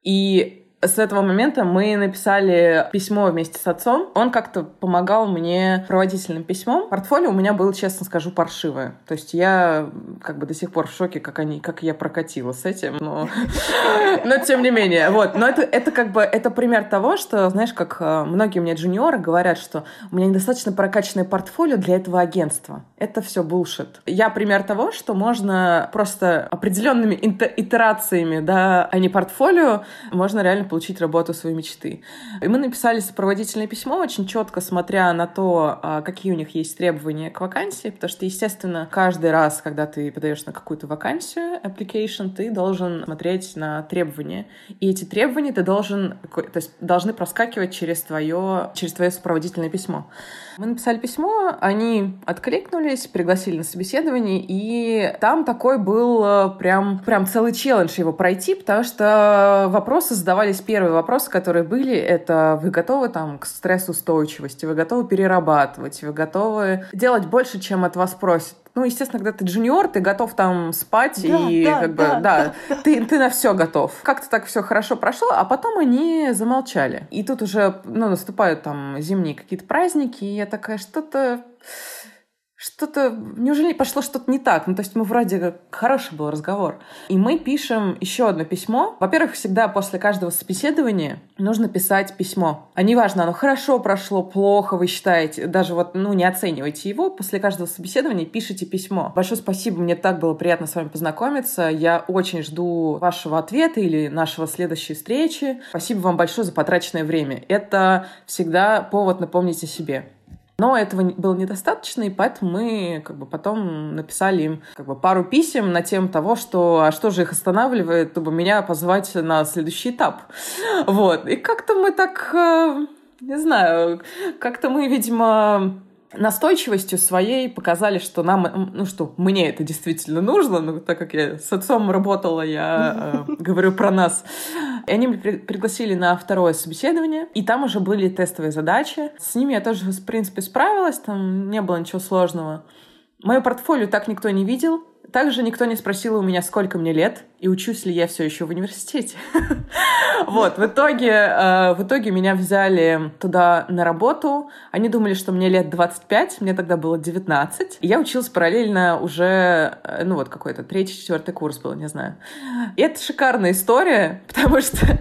и с этого момента мы написали письмо вместе с отцом. Он как-то помогал мне проводительным письмом. Портфолио у меня было, честно скажу, паршивое. То есть я как бы до сих пор в шоке, как, они, как я прокатила с этим. Но, но тем не менее. Вот. Но это, это как бы это пример того, что, знаешь, как э, многие мне джуниоры говорят, что у меня недостаточно прокачанное портфолио для этого агентства. Это все булшит. Я пример того, что можно просто определенными итерациями, да, а не портфолио, можно реально получить работу своей мечты. И мы написали сопроводительное письмо, очень четко смотря на то, а, какие у них есть требования к вакансии, потому что, естественно, каждый раз, когда ты подаешь на какую-то вакансию, application, ты должен смотреть на требования. И эти требования ты должен, то есть должны проскакивать через твое, через твое сопроводительное письмо. Мы написали письмо, они откликнулись, пригласили на собеседование, и там такой был э, прям, прям целый челлендж его пройти, потому что вопросы задавались, первые вопросы, которые были, это вы готовы там к стрессоустойчивости, вы готовы перерабатывать, вы готовы делать больше, чем от вас просят. Ну, естественно, когда ты джуниор, ты готов там спать да, и да, как бы, да, да, да, ты, ты на все готов. Как-то так все хорошо прошло, а потом они замолчали. И тут уже, ну, наступают там зимние какие-то праздники, и я такая, что-то что-то, неужели пошло что-то не так? Ну, то есть мы вроде как хороший был разговор. И мы пишем еще одно письмо. Во-первых, всегда после каждого собеседования нужно писать письмо. А неважно, оно хорошо прошло, плохо вы считаете, даже вот, ну, не оценивайте его. После каждого собеседования пишите письмо. Большое спасибо, мне так было приятно с вами познакомиться. Я очень жду вашего ответа или нашего следующей встречи. Спасибо вам большое за потраченное время. Это всегда повод напомнить о себе. Но этого было недостаточно, и поэтому мы как бы потом написали им как бы пару писем на тему того, что а что же их останавливает, чтобы меня позвать на следующий этап. Вот. И как-то мы так, э, не знаю, как-то мы, видимо, настойчивостью своей показали, что нам, ну что, мне это действительно нужно, ну, так как я с отцом работала, я э, говорю про нас. И они меня пригласили на второе собеседование, и там уже были тестовые задачи. С ними я тоже, в принципе, справилась, там не было ничего сложного. Мое портфолио так никто не видел, также никто не спросил у меня, сколько мне лет и учусь ли я все еще в университете. Вот, в итоге, э, в итоге меня взяли туда на работу. Они думали, что мне лет 25, мне тогда было 19. И я училась параллельно уже, э, ну вот какой-то третий, четвертый курс был, не знаю. И это шикарная история, потому что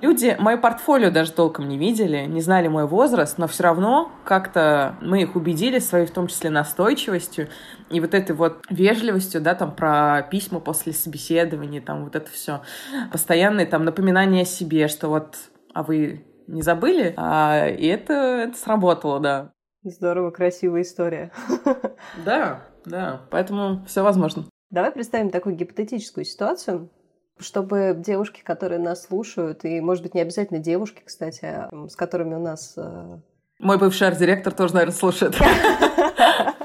люди мое портфолио даже толком не видели, не знали мой возраст, но все равно как-то мы их убедили своей, в том числе, настойчивостью и вот этой вот вежливостью, да, там про письма после собеседования, времени, там вот это все. Постоянные там напоминания о себе, что вот, а вы не забыли? А, и это, это сработало, да. Здорово, красивая история. Да, да, поэтому все возможно. Давай представим такую гипотетическую ситуацию, чтобы девушки, которые нас слушают, и, может быть, не обязательно девушки, кстати, а с которыми у нас... Э, Мой бывший арт-директор тоже, наверное, слушает.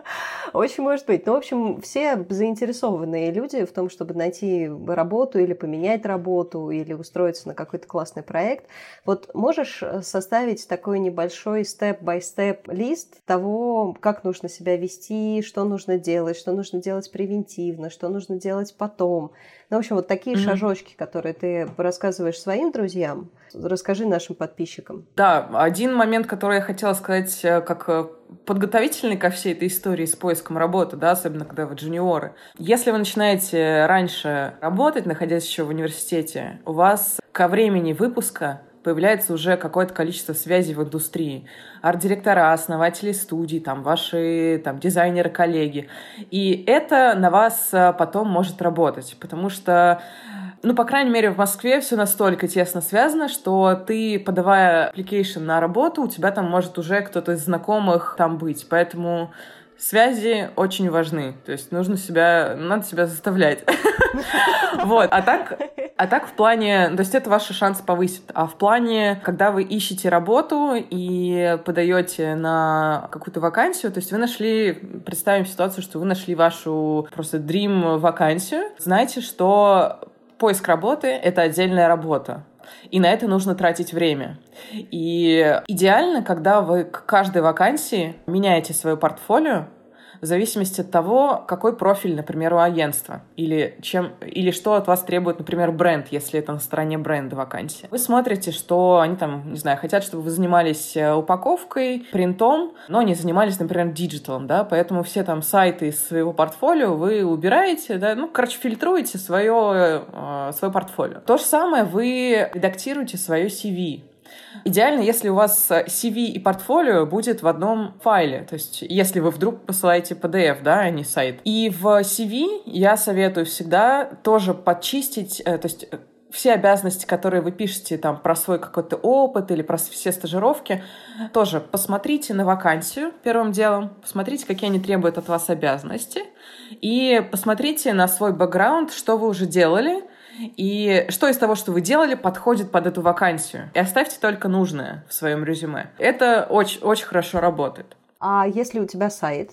Очень может быть. Ну, в общем, все заинтересованные люди в том, чтобы найти работу или поменять работу, или устроиться на какой-то классный проект. Вот можешь э, составить такой небольшой степ-бай-степ лист того, как нужно себя вести, что нужно делать, что нужно делать превентивно, что нужно делать потом. Ну, в общем, вот такие mm-hmm. шажочки, которые ты рассказываешь своим друзьям, расскажи нашим подписчикам. Да, один момент, который я хотела сказать, э, как э, подготовительный ко всей этой истории с поиском работы, да, особенно когда вы джуниоры. Если вы начинаете раньше работать, находясь еще в университете, у вас ко времени выпуска появляется уже какое-то количество связей в индустрии. Арт-директора, основатели студий, там, ваши там, дизайнеры, коллеги. И это на вас э, потом может работать, потому что ну, по крайней мере, в Москве все настолько тесно связано, что ты, подавая application на работу, у тебя там может уже кто-то из знакомых там быть. Поэтому связи очень важны. То есть нужно себя, надо себя заставлять. Вот. А так, а так в плане, то есть это ваши шансы повысит. А в плане, когда вы ищете работу и подаете на какую-то вакансию, то есть вы нашли, представим ситуацию, что вы нашли вашу просто dream вакансию, знаете, что поиск работы — это отдельная работа. И на это нужно тратить время. И идеально, когда вы к каждой вакансии меняете свое портфолио, в зависимости от того, какой профиль, например, у агентства, или, чем, или что от вас требует, например, бренд, если это на стороне бренда вакансия. Вы смотрите, что они там, не знаю, хотят, чтобы вы занимались э, упаковкой, принтом, но не занимались, например, диджиталом, да, поэтому все там сайты из своего портфолио вы убираете, да, ну, короче, фильтруете свое, э, свое портфолио. То же самое вы редактируете свое CV, Идеально, если у вас CV и портфолио будет в одном файле, то есть если вы вдруг посылаете PDF, да, а не сайт. И в CV я советую всегда тоже подчистить, э, то есть э, все обязанности, которые вы пишете там про свой какой-то опыт или про все стажировки, тоже посмотрите на вакансию первым делом, посмотрите, какие они требуют от вас обязанности, и посмотрите на свой бэкграунд, что вы уже делали, и что из того, что вы делали, подходит под эту вакансию. И оставьте только нужное в своем резюме. Это очень, очень хорошо работает. А если у тебя сайт,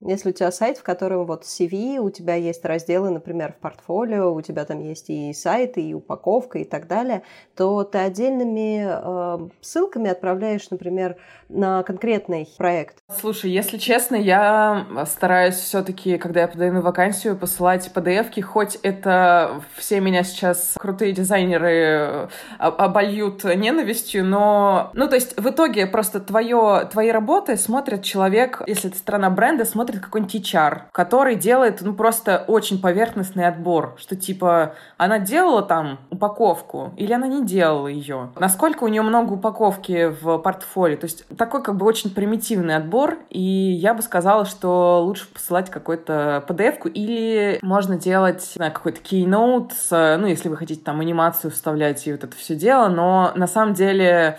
если у тебя сайт, в котором вот CV, у тебя есть разделы, например, в портфолио, у тебя там есть и сайты, и упаковка, и так далее, то ты отдельными э, ссылками отправляешь, например, на конкретный проект. Слушай, если честно, я стараюсь все-таки, когда я подаю на вакансию, посылать PDF-ки, хоть это все меня сейчас крутые дизайнеры э, обольют ненавистью, но... Ну, то есть в итоге просто твое, твои работы смотрит человек, если это страна бренда, смотрит смотрит какой-нибудь HR, который делает, ну, просто очень поверхностный отбор, что, типа, она делала там упаковку или она не делала ее, насколько у нее много упаковки в портфолио, то есть такой, как бы, очень примитивный отбор, и я бы сказала, что лучше посылать какой-то PDF-ку или можно делать, знаю, какой-то keynote, с, ну, если вы хотите там анимацию вставлять и вот это все дело, но на самом деле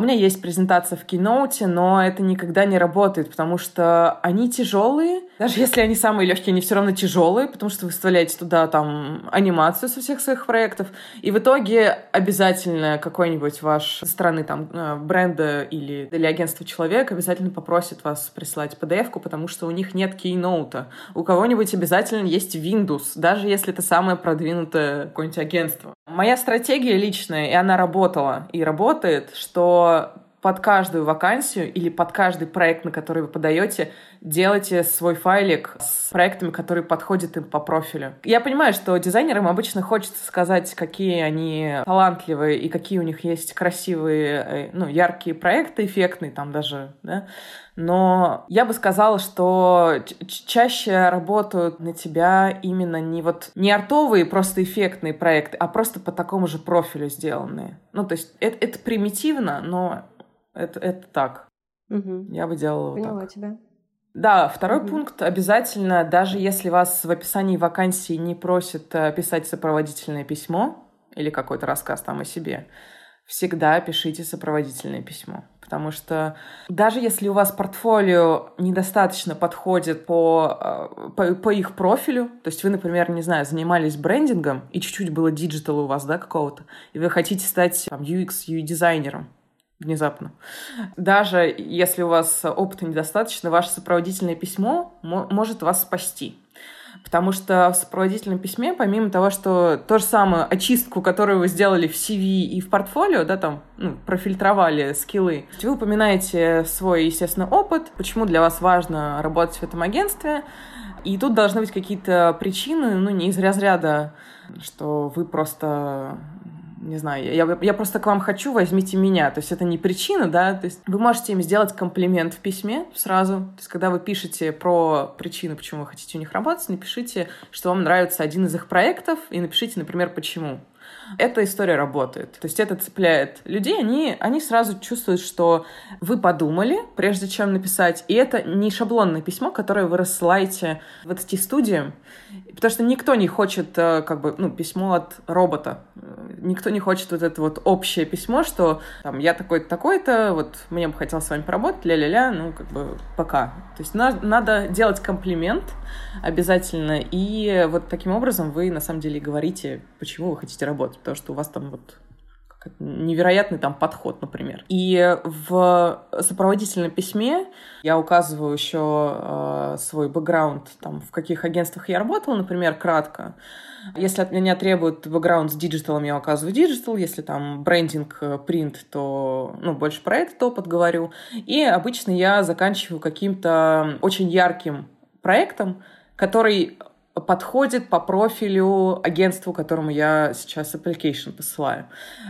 у меня есть презентация в Keynote, но это никогда не работает, потому что они тяжелые. Даже если они самые легкие, они все равно тяжелые, потому что вы вставляете туда там анимацию со всех своих проектов. И в итоге обязательно какой-нибудь ваш со стороны там э, бренда или, или агентства человек обязательно попросит вас прислать PDF-ку, потому что у них нет Keynote. У кого-нибудь обязательно есть Windows, даже если это самое продвинутое какое-нибудь агентство. Моя стратегия личная, и она работала, и работает, что more под каждую вакансию или под каждый проект, на который вы подаете, делайте свой файлик с проектами, которые подходят им по профилю. Я понимаю, что дизайнерам обычно хочется сказать, какие они талантливые и какие у них есть красивые, э, ну, яркие проекты, эффектные там даже, да, но я бы сказала, что чаще работают на тебя именно не вот не артовые, просто эффектные проекты, а просто по такому же профилю сделанные. Ну, то есть это, это примитивно, но это, это так. Угу. Я бы делала Поняла вот так. тебя. Да, второй мм пункт обязательно, даже если вас в описании вакансии не просят э, писать сопроводительное письмо или какой-то рассказ там о себе, всегда пишите сопроводительное письмо. Потому что даже если у вас портфолио недостаточно подходит по, э, по, по их профилю, то есть вы, например, не знаю, занимались брендингом, и чуть-чуть было диджитала у вас, да, какого-то, и вы хотите стать там, UX, UI-дизайнером, внезапно. Даже если у вас опыта недостаточно, ваше сопроводительное письмо может вас спасти. Потому что в сопроводительном письме, помимо того, что то же самое очистку, которую вы сделали в CV и в портфолио, да, там, ну, профильтровали скиллы, вы упоминаете свой, естественно, опыт, почему для вас важно работать в этом агентстве, и тут должны быть какие-то причины, ну, не из разряда, что вы просто не знаю, я, я просто к вам хочу, возьмите меня. То есть это не причина, да, то есть вы можете им сделать комплимент в письме сразу. То есть когда вы пишете про причину, почему вы хотите у них работать, напишите, что вам нравится один из их проектов, и напишите, например, почему. Эта история работает. То есть это цепляет людей, они, они сразу чувствуют, что вы подумали, прежде чем написать, и это не шаблонное письмо, которое вы рассылаете 20 студиям, потому что никто не хочет э, как бы, ну, письмо от робота. Никто не хочет вот это вот общее письмо, что там я такой-то, такой-то, вот мне бы хотелось с вами поработать, ля-ля-ля, ну, как бы пока. То есть на, надо делать комплимент обязательно, и вот таким образом вы на самом деле говорите, почему вы хотите работать, потому что у вас там вот невероятный там подход, например. И в сопроводительном письме я указываю еще э, свой бэкграунд, там, в каких агентствах я работала, например, кратко. Если от меня требуют бэкграунд с диджиталом, я указываю диджитал. Если там брендинг, принт, то ну, больше про этот опыт говорю. И обычно я заканчиваю каким-то очень ярким проектом, который подходит по профилю агентству, которому я сейчас application посылаю.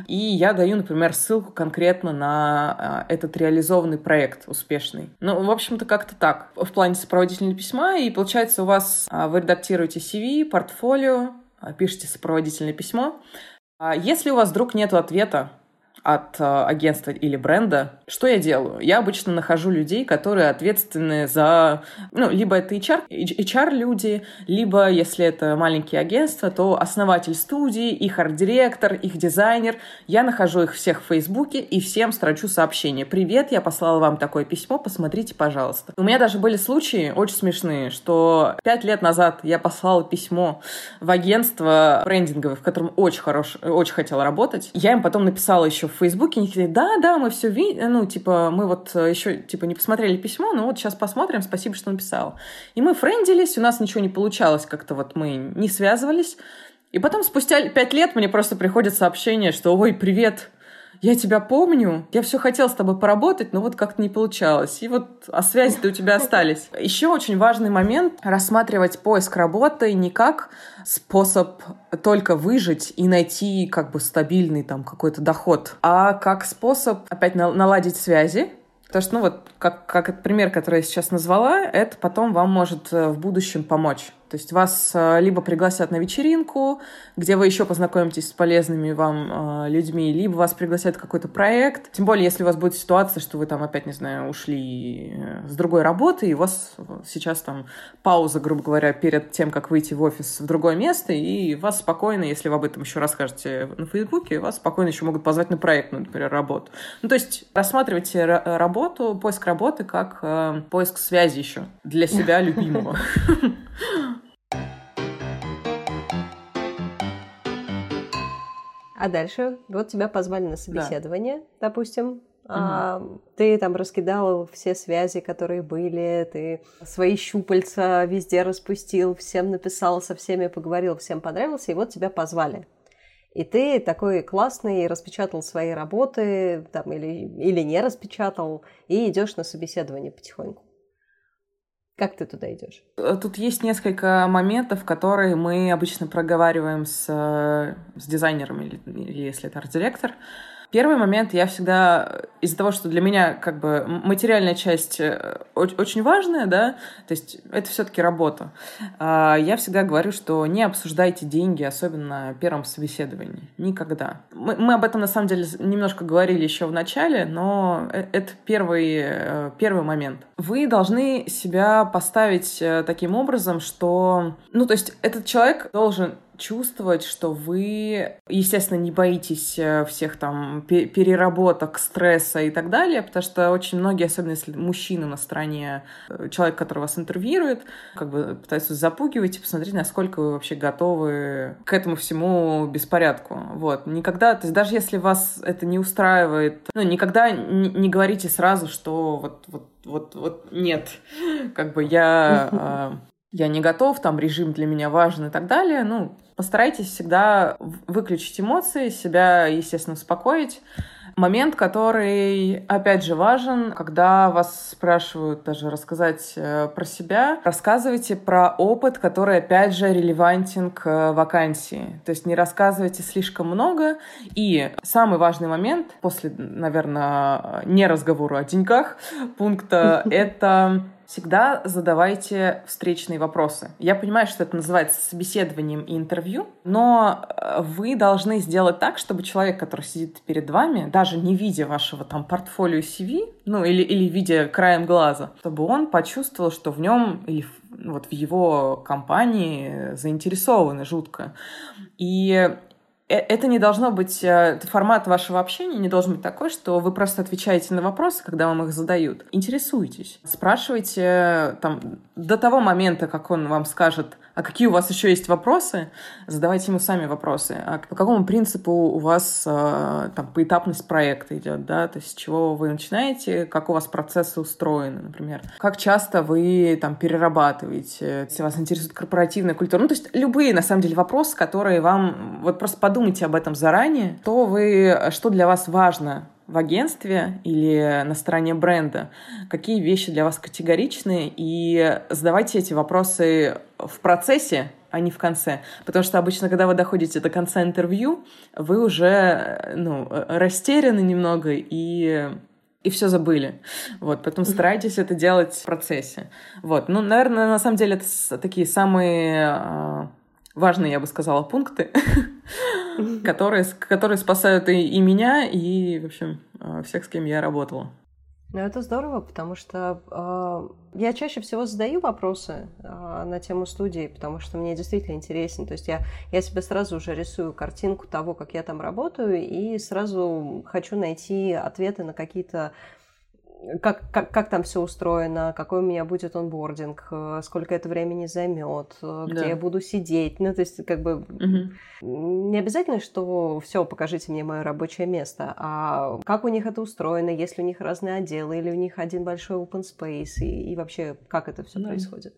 И я даю, например, ссылку конкретно на а, этот реализованный проект успешный. Ну, в общем-то, как-то так. В плане сопроводительного письма, и получается у вас, а, вы редактируете CV, портфолио, а, пишете сопроводительное письмо. Если у вас вдруг нет ответа от э, агентства или бренда, что я делаю? Я обычно нахожу людей, которые ответственны за... Ну, либо это HR, HR-люди, либо, если это маленькие агентства, то основатель студии, их арт-директор, их дизайнер. Я нахожу их всех в Фейсбуке и всем строчу сообщение. «Привет, я послала вам такое письмо, посмотрите, пожалуйста». У меня даже были случаи очень смешные, что пять лет назад я послала письмо в агентство брендинговое, в котором очень хорош, очень хотела работать. Я им потом написала еще в Фейсбуке, они такие, да, да, мы все видим, ну, типа, мы вот э, еще, типа, не посмотрели письмо, но вот сейчас посмотрим, спасибо, что написал. И мы френдились, у нас ничего не получалось, как-то вот мы не связывались. И потом, спустя пять лет, мне просто приходит сообщение, что, ой, привет, я тебя помню, я все хотел с тобой поработать, но вот как-то не получалось. И вот, а связи-то у тебя остались. Еще очень важный момент — рассматривать поиск работы не как способ только выжить и найти как бы стабильный там какой-то доход, а как способ опять наладить связи, Потому что, ну вот, как, как этот пример, который я сейчас назвала, это потом вам может э, в будущем помочь. То есть вас э, либо пригласят на вечеринку, где вы еще познакомитесь с полезными вам э, людьми, либо вас пригласят в какой-то проект. Тем более, если у вас будет ситуация, что вы там опять, не знаю, ушли э, с другой работы, и у вас сейчас там пауза, грубо говоря, перед тем, как выйти в офис в другое место, и вас спокойно, если вы об этом еще расскажете на Фейсбуке, вас спокойно еще могут позвать на проектную, например, работу. Ну, то есть рассматривайте работу, поиск работы как поиск связи еще для себя любимого. А дальше, вот тебя позвали на собеседование, да. допустим, Угу. А, ты там раскидал все связи, которые были, ты свои щупальца везде распустил, всем написал, со всеми поговорил, всем понравился, и вот тебя позвали. И ты такой классный, распечатал свои работы, там, или, или не распечатал, и идешь на собеседование потихоньку. Как ты туда идешь? Э, тут есть несколько моментов, которые мы обычно проговариваем с, э, с дизайнером или, или если это арт-директор. Первый момент я всегда из-за того, что для меня как бы материальная часть э, очень важная, да, то есть это все-таки работа. А, я всегда говорю, что не обсуждайте деньги, особенно на первом собеседовании. Никогда. Мы, мы об этом на самом деле немножко говорили еще в начале, но э, это первый, э, первый момент. Вы должны себя поставить таким образом, что, ну, то есть этот человек должен чувствовать, что вы, естественно, не боитесь э, всех там переработок, стресса и так далее, потому что очень многие, особенно если мужчина на стороне, э, человек, который вас интервьюирует, как бы пытаются запугивать и посмотреть, насколько вы вообще готовы к этому всему беспорядку. Вот. Никогда, то есть даже если вас это не устраивает, ну, никогда не говорите сразу, что вот, вот, вот, вот нет, как бы я а, я не готов, там режим для меня важен и так далее. Ну, постарайтесь всегда выключить эмоции, себя, естественно, успокоить. Момент, который, опять же, важен, когда вас спрашивают даже рассказать э, про себя, рассказывайте про опыт, который, опять же, релевантен к э, вакансии. То есть не рассказывайте слишком много. И самый важный момент, после, наверное, не разговора о деньгах, пункта, это всегда задавайте встречные вопросы. Я понимаю, что это называется собеседованием и интервью, но э, вы должны сделать так, чтобы человек, который сидит перед вами, даже не видя вашего там портфолио CV, ну или, или видя краем глаза, чтобы он почувствовал, что в нем или вот в его компании заинтересованы жутко. И это не должно быть, э, формат вашего общения не должен быть такой, что вы просто отвечаете на вопросы, когда вам их задают. Интересуйтесь, спрашивайте там до того момента, как он вам скажет, а какие у вас еще есть вопросы, задавайте ему сами вопросы. А по какому принципу у вас э, там поэтапность проекта идет, да, то есть с чего вы начинаете, как у вас процессы устроены, например, как часто вы там перерабатываете, если вас интересует корпоративная культура, ну, то есть любые, на самом деле, вопросы, которые вам, вот просто подумайте об этом заранее, то вы, что для вас важно в агентстве или на стороне бренда, какие вещи для вас категоричны, и задавайте эти вопросы в процессе, а не в конце. Потому что обычно, когда вы доходите до конца интервью, вы уже ну, растеряны немного и и все забыли. Вот, поэтому старайтесь это делать в процессе. Вот, ну, наверное, на самом деле это такие самые а, важные, я бы сказала, пункты, которые, которые спасают и, и меня, и, в общем, э, всех, с кем я работала. Ну, это здорово, потому что э, я чаще всего задаю вопросы э, на тему студии, потому что мне действительно интересен. То есть я, я себе сразу уже рисую картинку того, как я там работаю, и сразу хочу найти ответы на какие-то как, как, как там все устроено, какой у меня будет онбординг, э, сколько это времени займет, э, где да. я буду сидеть. Ну, то есть, как бы угу. не обязательно, что все, покажите мне мое рабочее место, а как у них это устроено, если у них разные отделы, или у них один большой open space, и, и вообще, как это все да. происходит.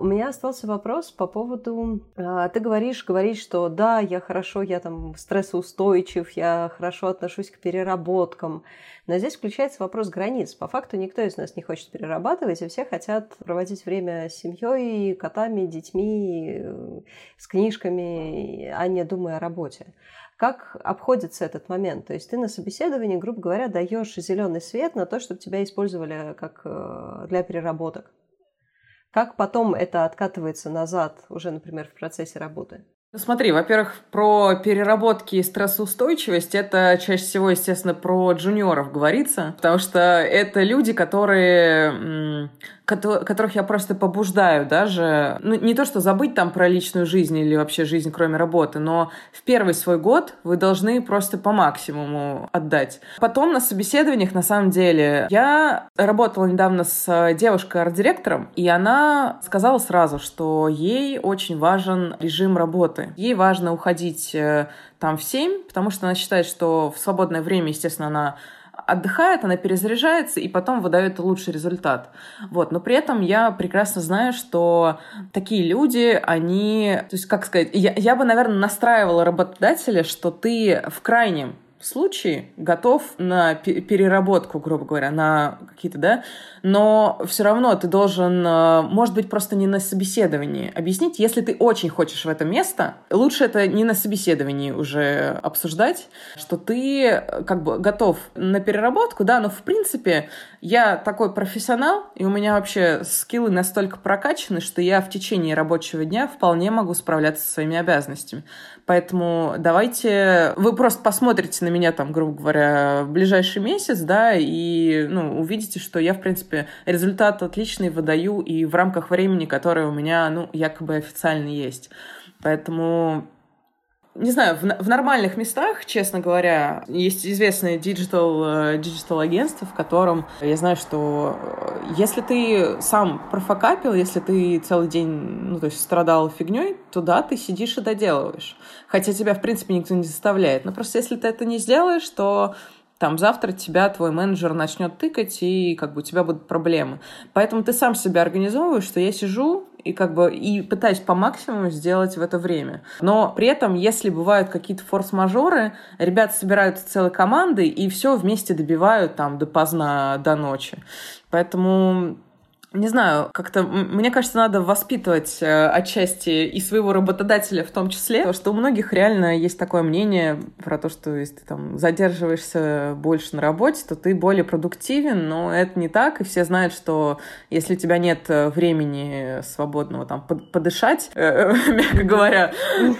У меня остался вопрос по поводу... А, ты говоришь, говоришь, что да, я хорошо, я там стрессоустойчив, я хорошо отношусь к переработкам. Но здесь включается вопрос границ. По факту никто из нас не хочет перерабатывать, и все хотят проводить время с семьей, котами, детьми, с книжками, а не думая о работе. Как обходится этот момент? То есть ты на собеседовании, грубо говоря, даешь зеленый свет на то, чтобы тебя использовали как э, для переработок. Как потом это откатывается назад, уже, например, в процессе работы? Ну смотри, во-первых, про переработки и стрессоустойчивость это чаще всего, естественно, про джуниоров говорится, потому что это люди, которые которых я просто побуждаю даже, ну, не то, что забыть там про личную жизнь или вообще жизнь, кроме работы, но в первый свой год вы должны просто по максимуму отдать. Потом на собеседованиях, на самом деле, я работала недавно с девушкой-арт-директором, и она сказала сразу, что ей очень важен режим работы. Ей важно уходить э, там в 7, потому что она считает, что в свободное время, естественно, она отдыхает, она перезаряжается и потом выдает лучший результат. Вот. Но при этом я прекрасно знаю, что такие люди, они... То есть, как сказать, я, я бы, наверное, настраивала работодателя, что ты в крайнем случае готов на переработку, грубо говоря, на какие-то, да, но все равно ты должен, э, может быть, просто не на собеседовании. Объяснить, если ты очень хочешь в это место, лучше это не на собеседовании уже обсуждать, что ты э, как бы готов на переработку, да, но в принципе я такой профессионал, и у меня вообще скиллы настолько прокачаны, что я в течение рабочего дня вполне могу справляться со своими обязанностями. Поэтому давайте вы просто посмотрите на меня там, грубо говоря, в ближайший месяц, да, и ну, увидите, что я, в принципе, результат отличный выдаю и в рамках времени, которое у меня, ну, якобы официально есть. Поэтому не знаю, в, в нормальных местах, честно говоря, есть известное диджитал, диджитал агентство, в котором я знаю, что э, если ты сам профакапил, если ты целый день, ну, то есть страдал фигней, то да, ты сидишь и доделываешь. Хотя тебя, в принципе, никто не заставляет. Но просто если ты это не сделаешь, то там завтра тебя твой менеджер начнет тыкать, и как бы у тебя будут проблемы. Поэтому ты сам себя организовываешь, что я сижу, и как бы и пытаюсь по максимуму сделать в это время. Но при этом, если бывают какие-то форс-мажоры, ребята собираются целой командой и все вместе добивают там допоздна до ночи. Поэтому не знаю, как-то, мне кажется, надо воспитывать э, отчасти и своего работодателя в том числе, потому что у многих реально есть такое мнение про то, что если ты там задерживаешься больше на работе, то ты более продуктивен, но это не так, и все знают, что если у тебя нет э, времени свободного там подышать, э, мягко говоря,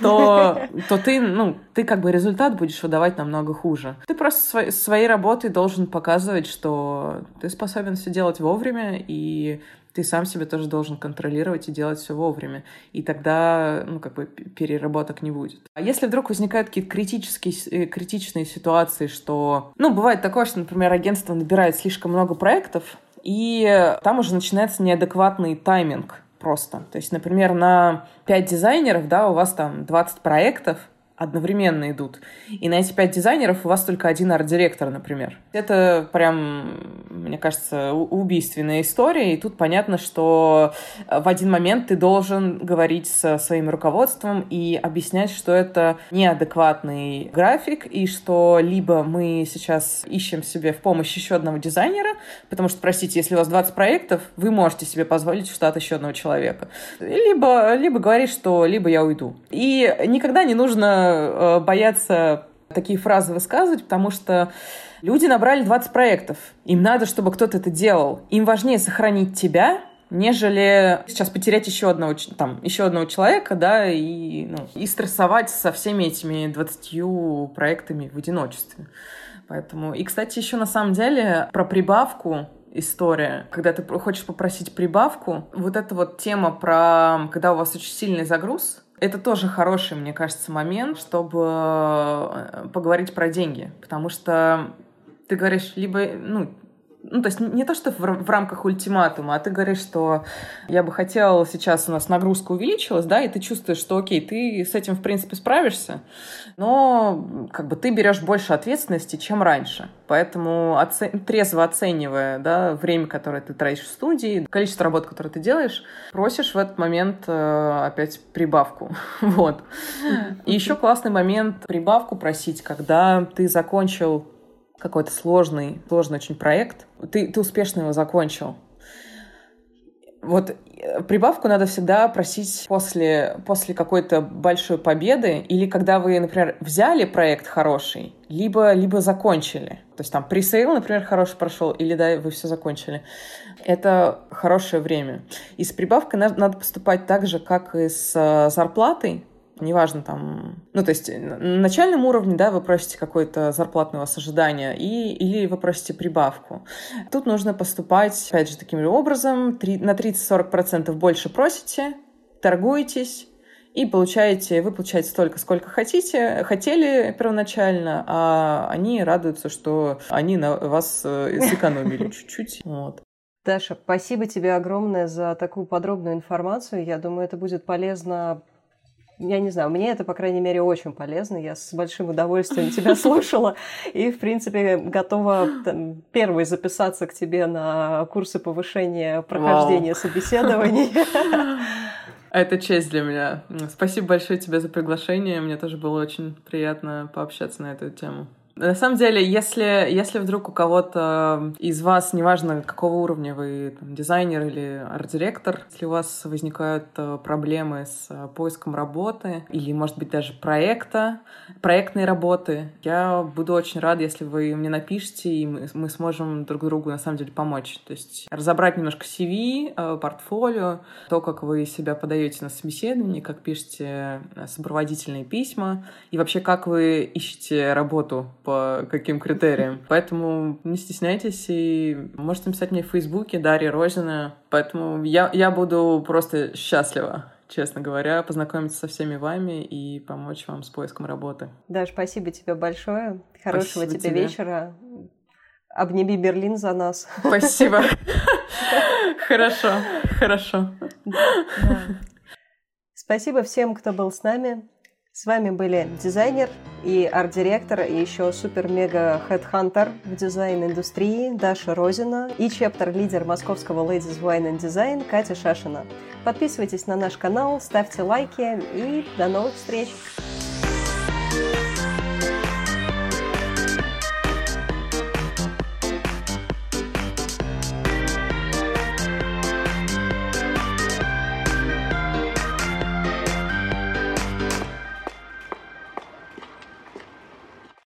то, то ты, ну, ты как бы результат будешь выдавать намного хуже. Ты просто своей работой должен показывать, что ты способен все делать вовремя, и ты сам себе тоже должен контролировать и делать все вовремя. И тогда, ну, как бы переработок не будет. А если вдруг возникают какие-то критические, э, критичные ситуации, что... Ну, бывает такое, что, например, агентство набирает слишком много проектов, и там уже начинается неадекватный тайминг просто. То есть, например, на 5 дизайнеров, да, у вас там 20 проектов, одновременно идут. И на эти пять дизайнеров у вас только один арт-директор, например. Это прям, мне кажется, убийственная история. И тут понятно, что в один момент ты должен говорить со своим руководством и объяснять, что это неадекватный график, и что либо мы сейчас ищем себе в помощь еще одного дизайнера, потому что, простите, если у вас 20 проектов, вы можете себе позволить в штат еще одного человека. Либо, либо говорить, что либо я уйду. И никогда не нужно Э, боятся такие фразы высказывать, потому что люди набрали 20 проектов. Им надо, чтобы кто-то это делал. Им важнее сохранить тебя, нежели сейчас потерять еще одного, там, еще одного человека, да, и, ну, и стрессовать со всеми этими 20 проектами в одиночестве. Поэтому... И, кстати, еще на самом деле про прибавку история, когда ты хочешь попросить прибавку, вот эта вот тема про, когда у вас очень сильный загруз, это тоже хороший, мне кажется, момент, чтобы э, поговорить про деньги. Потому что ты говоришь, либо, ну, ну, то есть не то, что в, в рамках ультиматума, а ты говоришь, что я бы хотела сейчас у нас нагрузка увеличилась, да, и ты чувствуешь, что окей, ты с этим, в принципе, справишься, но как бы ты берешь больше ответственности, чем раньше. Поэтому оце... трезво оценивая, да, время, которое ты тратишь в студии, количество работ, которые ты делаешь, просишь в этот момент э, опять прибавку. вот. И еще классный момент прибавку просить, когда ты закончил какой-то сложный, сложный очень проект, ты, ты успешно его закончил. Вот э, прибавку надо всегда просить после, после какой-то большой победы или когда вы, например, взяли проект хороший, либо, либо закончили. То есть там пресейл, например, хороший прошел, или да, вы все закончили. Это хорошее время. И с прибавкой надо, поступать так же, как и с э, зарплатой неважно там, ну, то есть на начальном уровне, да, вы просите какое-то зарплатное у вас ожидание, и, или вы просите прибавку. Тут нужно поступать, опять же, таким же образом, 3, на 30-40% больше просите, торгуетесь, и получаете, вы получаете столько, сколько хотите, хотели первоначально, а они радуются, что они на вас э, сэкономили чуть-чуть. Вот. Даша, спасибо тебе огромное за такую подробную информацию. Я думаю, это будет полезно я не знаю, мне это, по крайней мере, очень полезно. Я с большим удовольствием тебя слушала и, в принципе, готова там, первой записаться к тебе на курсы повышения прохождения Вау. собеседований. Это честь для меня. Спасибо большое тебе за приглашение. Мне тоже было очень приятно пообщаться на эту тему. На самом деле, если, если вдруг у кого-то из вас, неважно какого уровня вы, там, дизайнер или арт-директор, если у вас возникают э, проблемы с э, поиском работы или, может быть, даже проекта, проектной работы, я буду очень рад, если вы мне напишите, и мы, мы сможем друг другу, на самом деле, помочь. То есть разобрать немножко CV, э, портфолио, то, как вы себя подаете на собеседование, как пишете сопроводительные письма, и вообще, как вы ищете работу по каким критериям. Поэтому не стесняйтесь и можете написать мне в Фейсбуке Дарья Розина. Поэтому я, я буду просто счастлива честно говоря, познакомиться со всеми вами и помочь вам с поиском работы. Да, спасибо тебе большое. Хорошего спасибо тебе, тебе вечера. Обними Берлин за нас. Спасибо. Хорошо, хорошо. Спасибо всем, кто был с нами. С вами были дизайнер и арт-директор, и еще супер-мега хедхантер в дизайн-индустрии Даша Розина и чептер-лидер московского Ladies Wine and Design Катя Шашина. Подписывайтесь на наш канал, ставьте лайки и до новых встреч!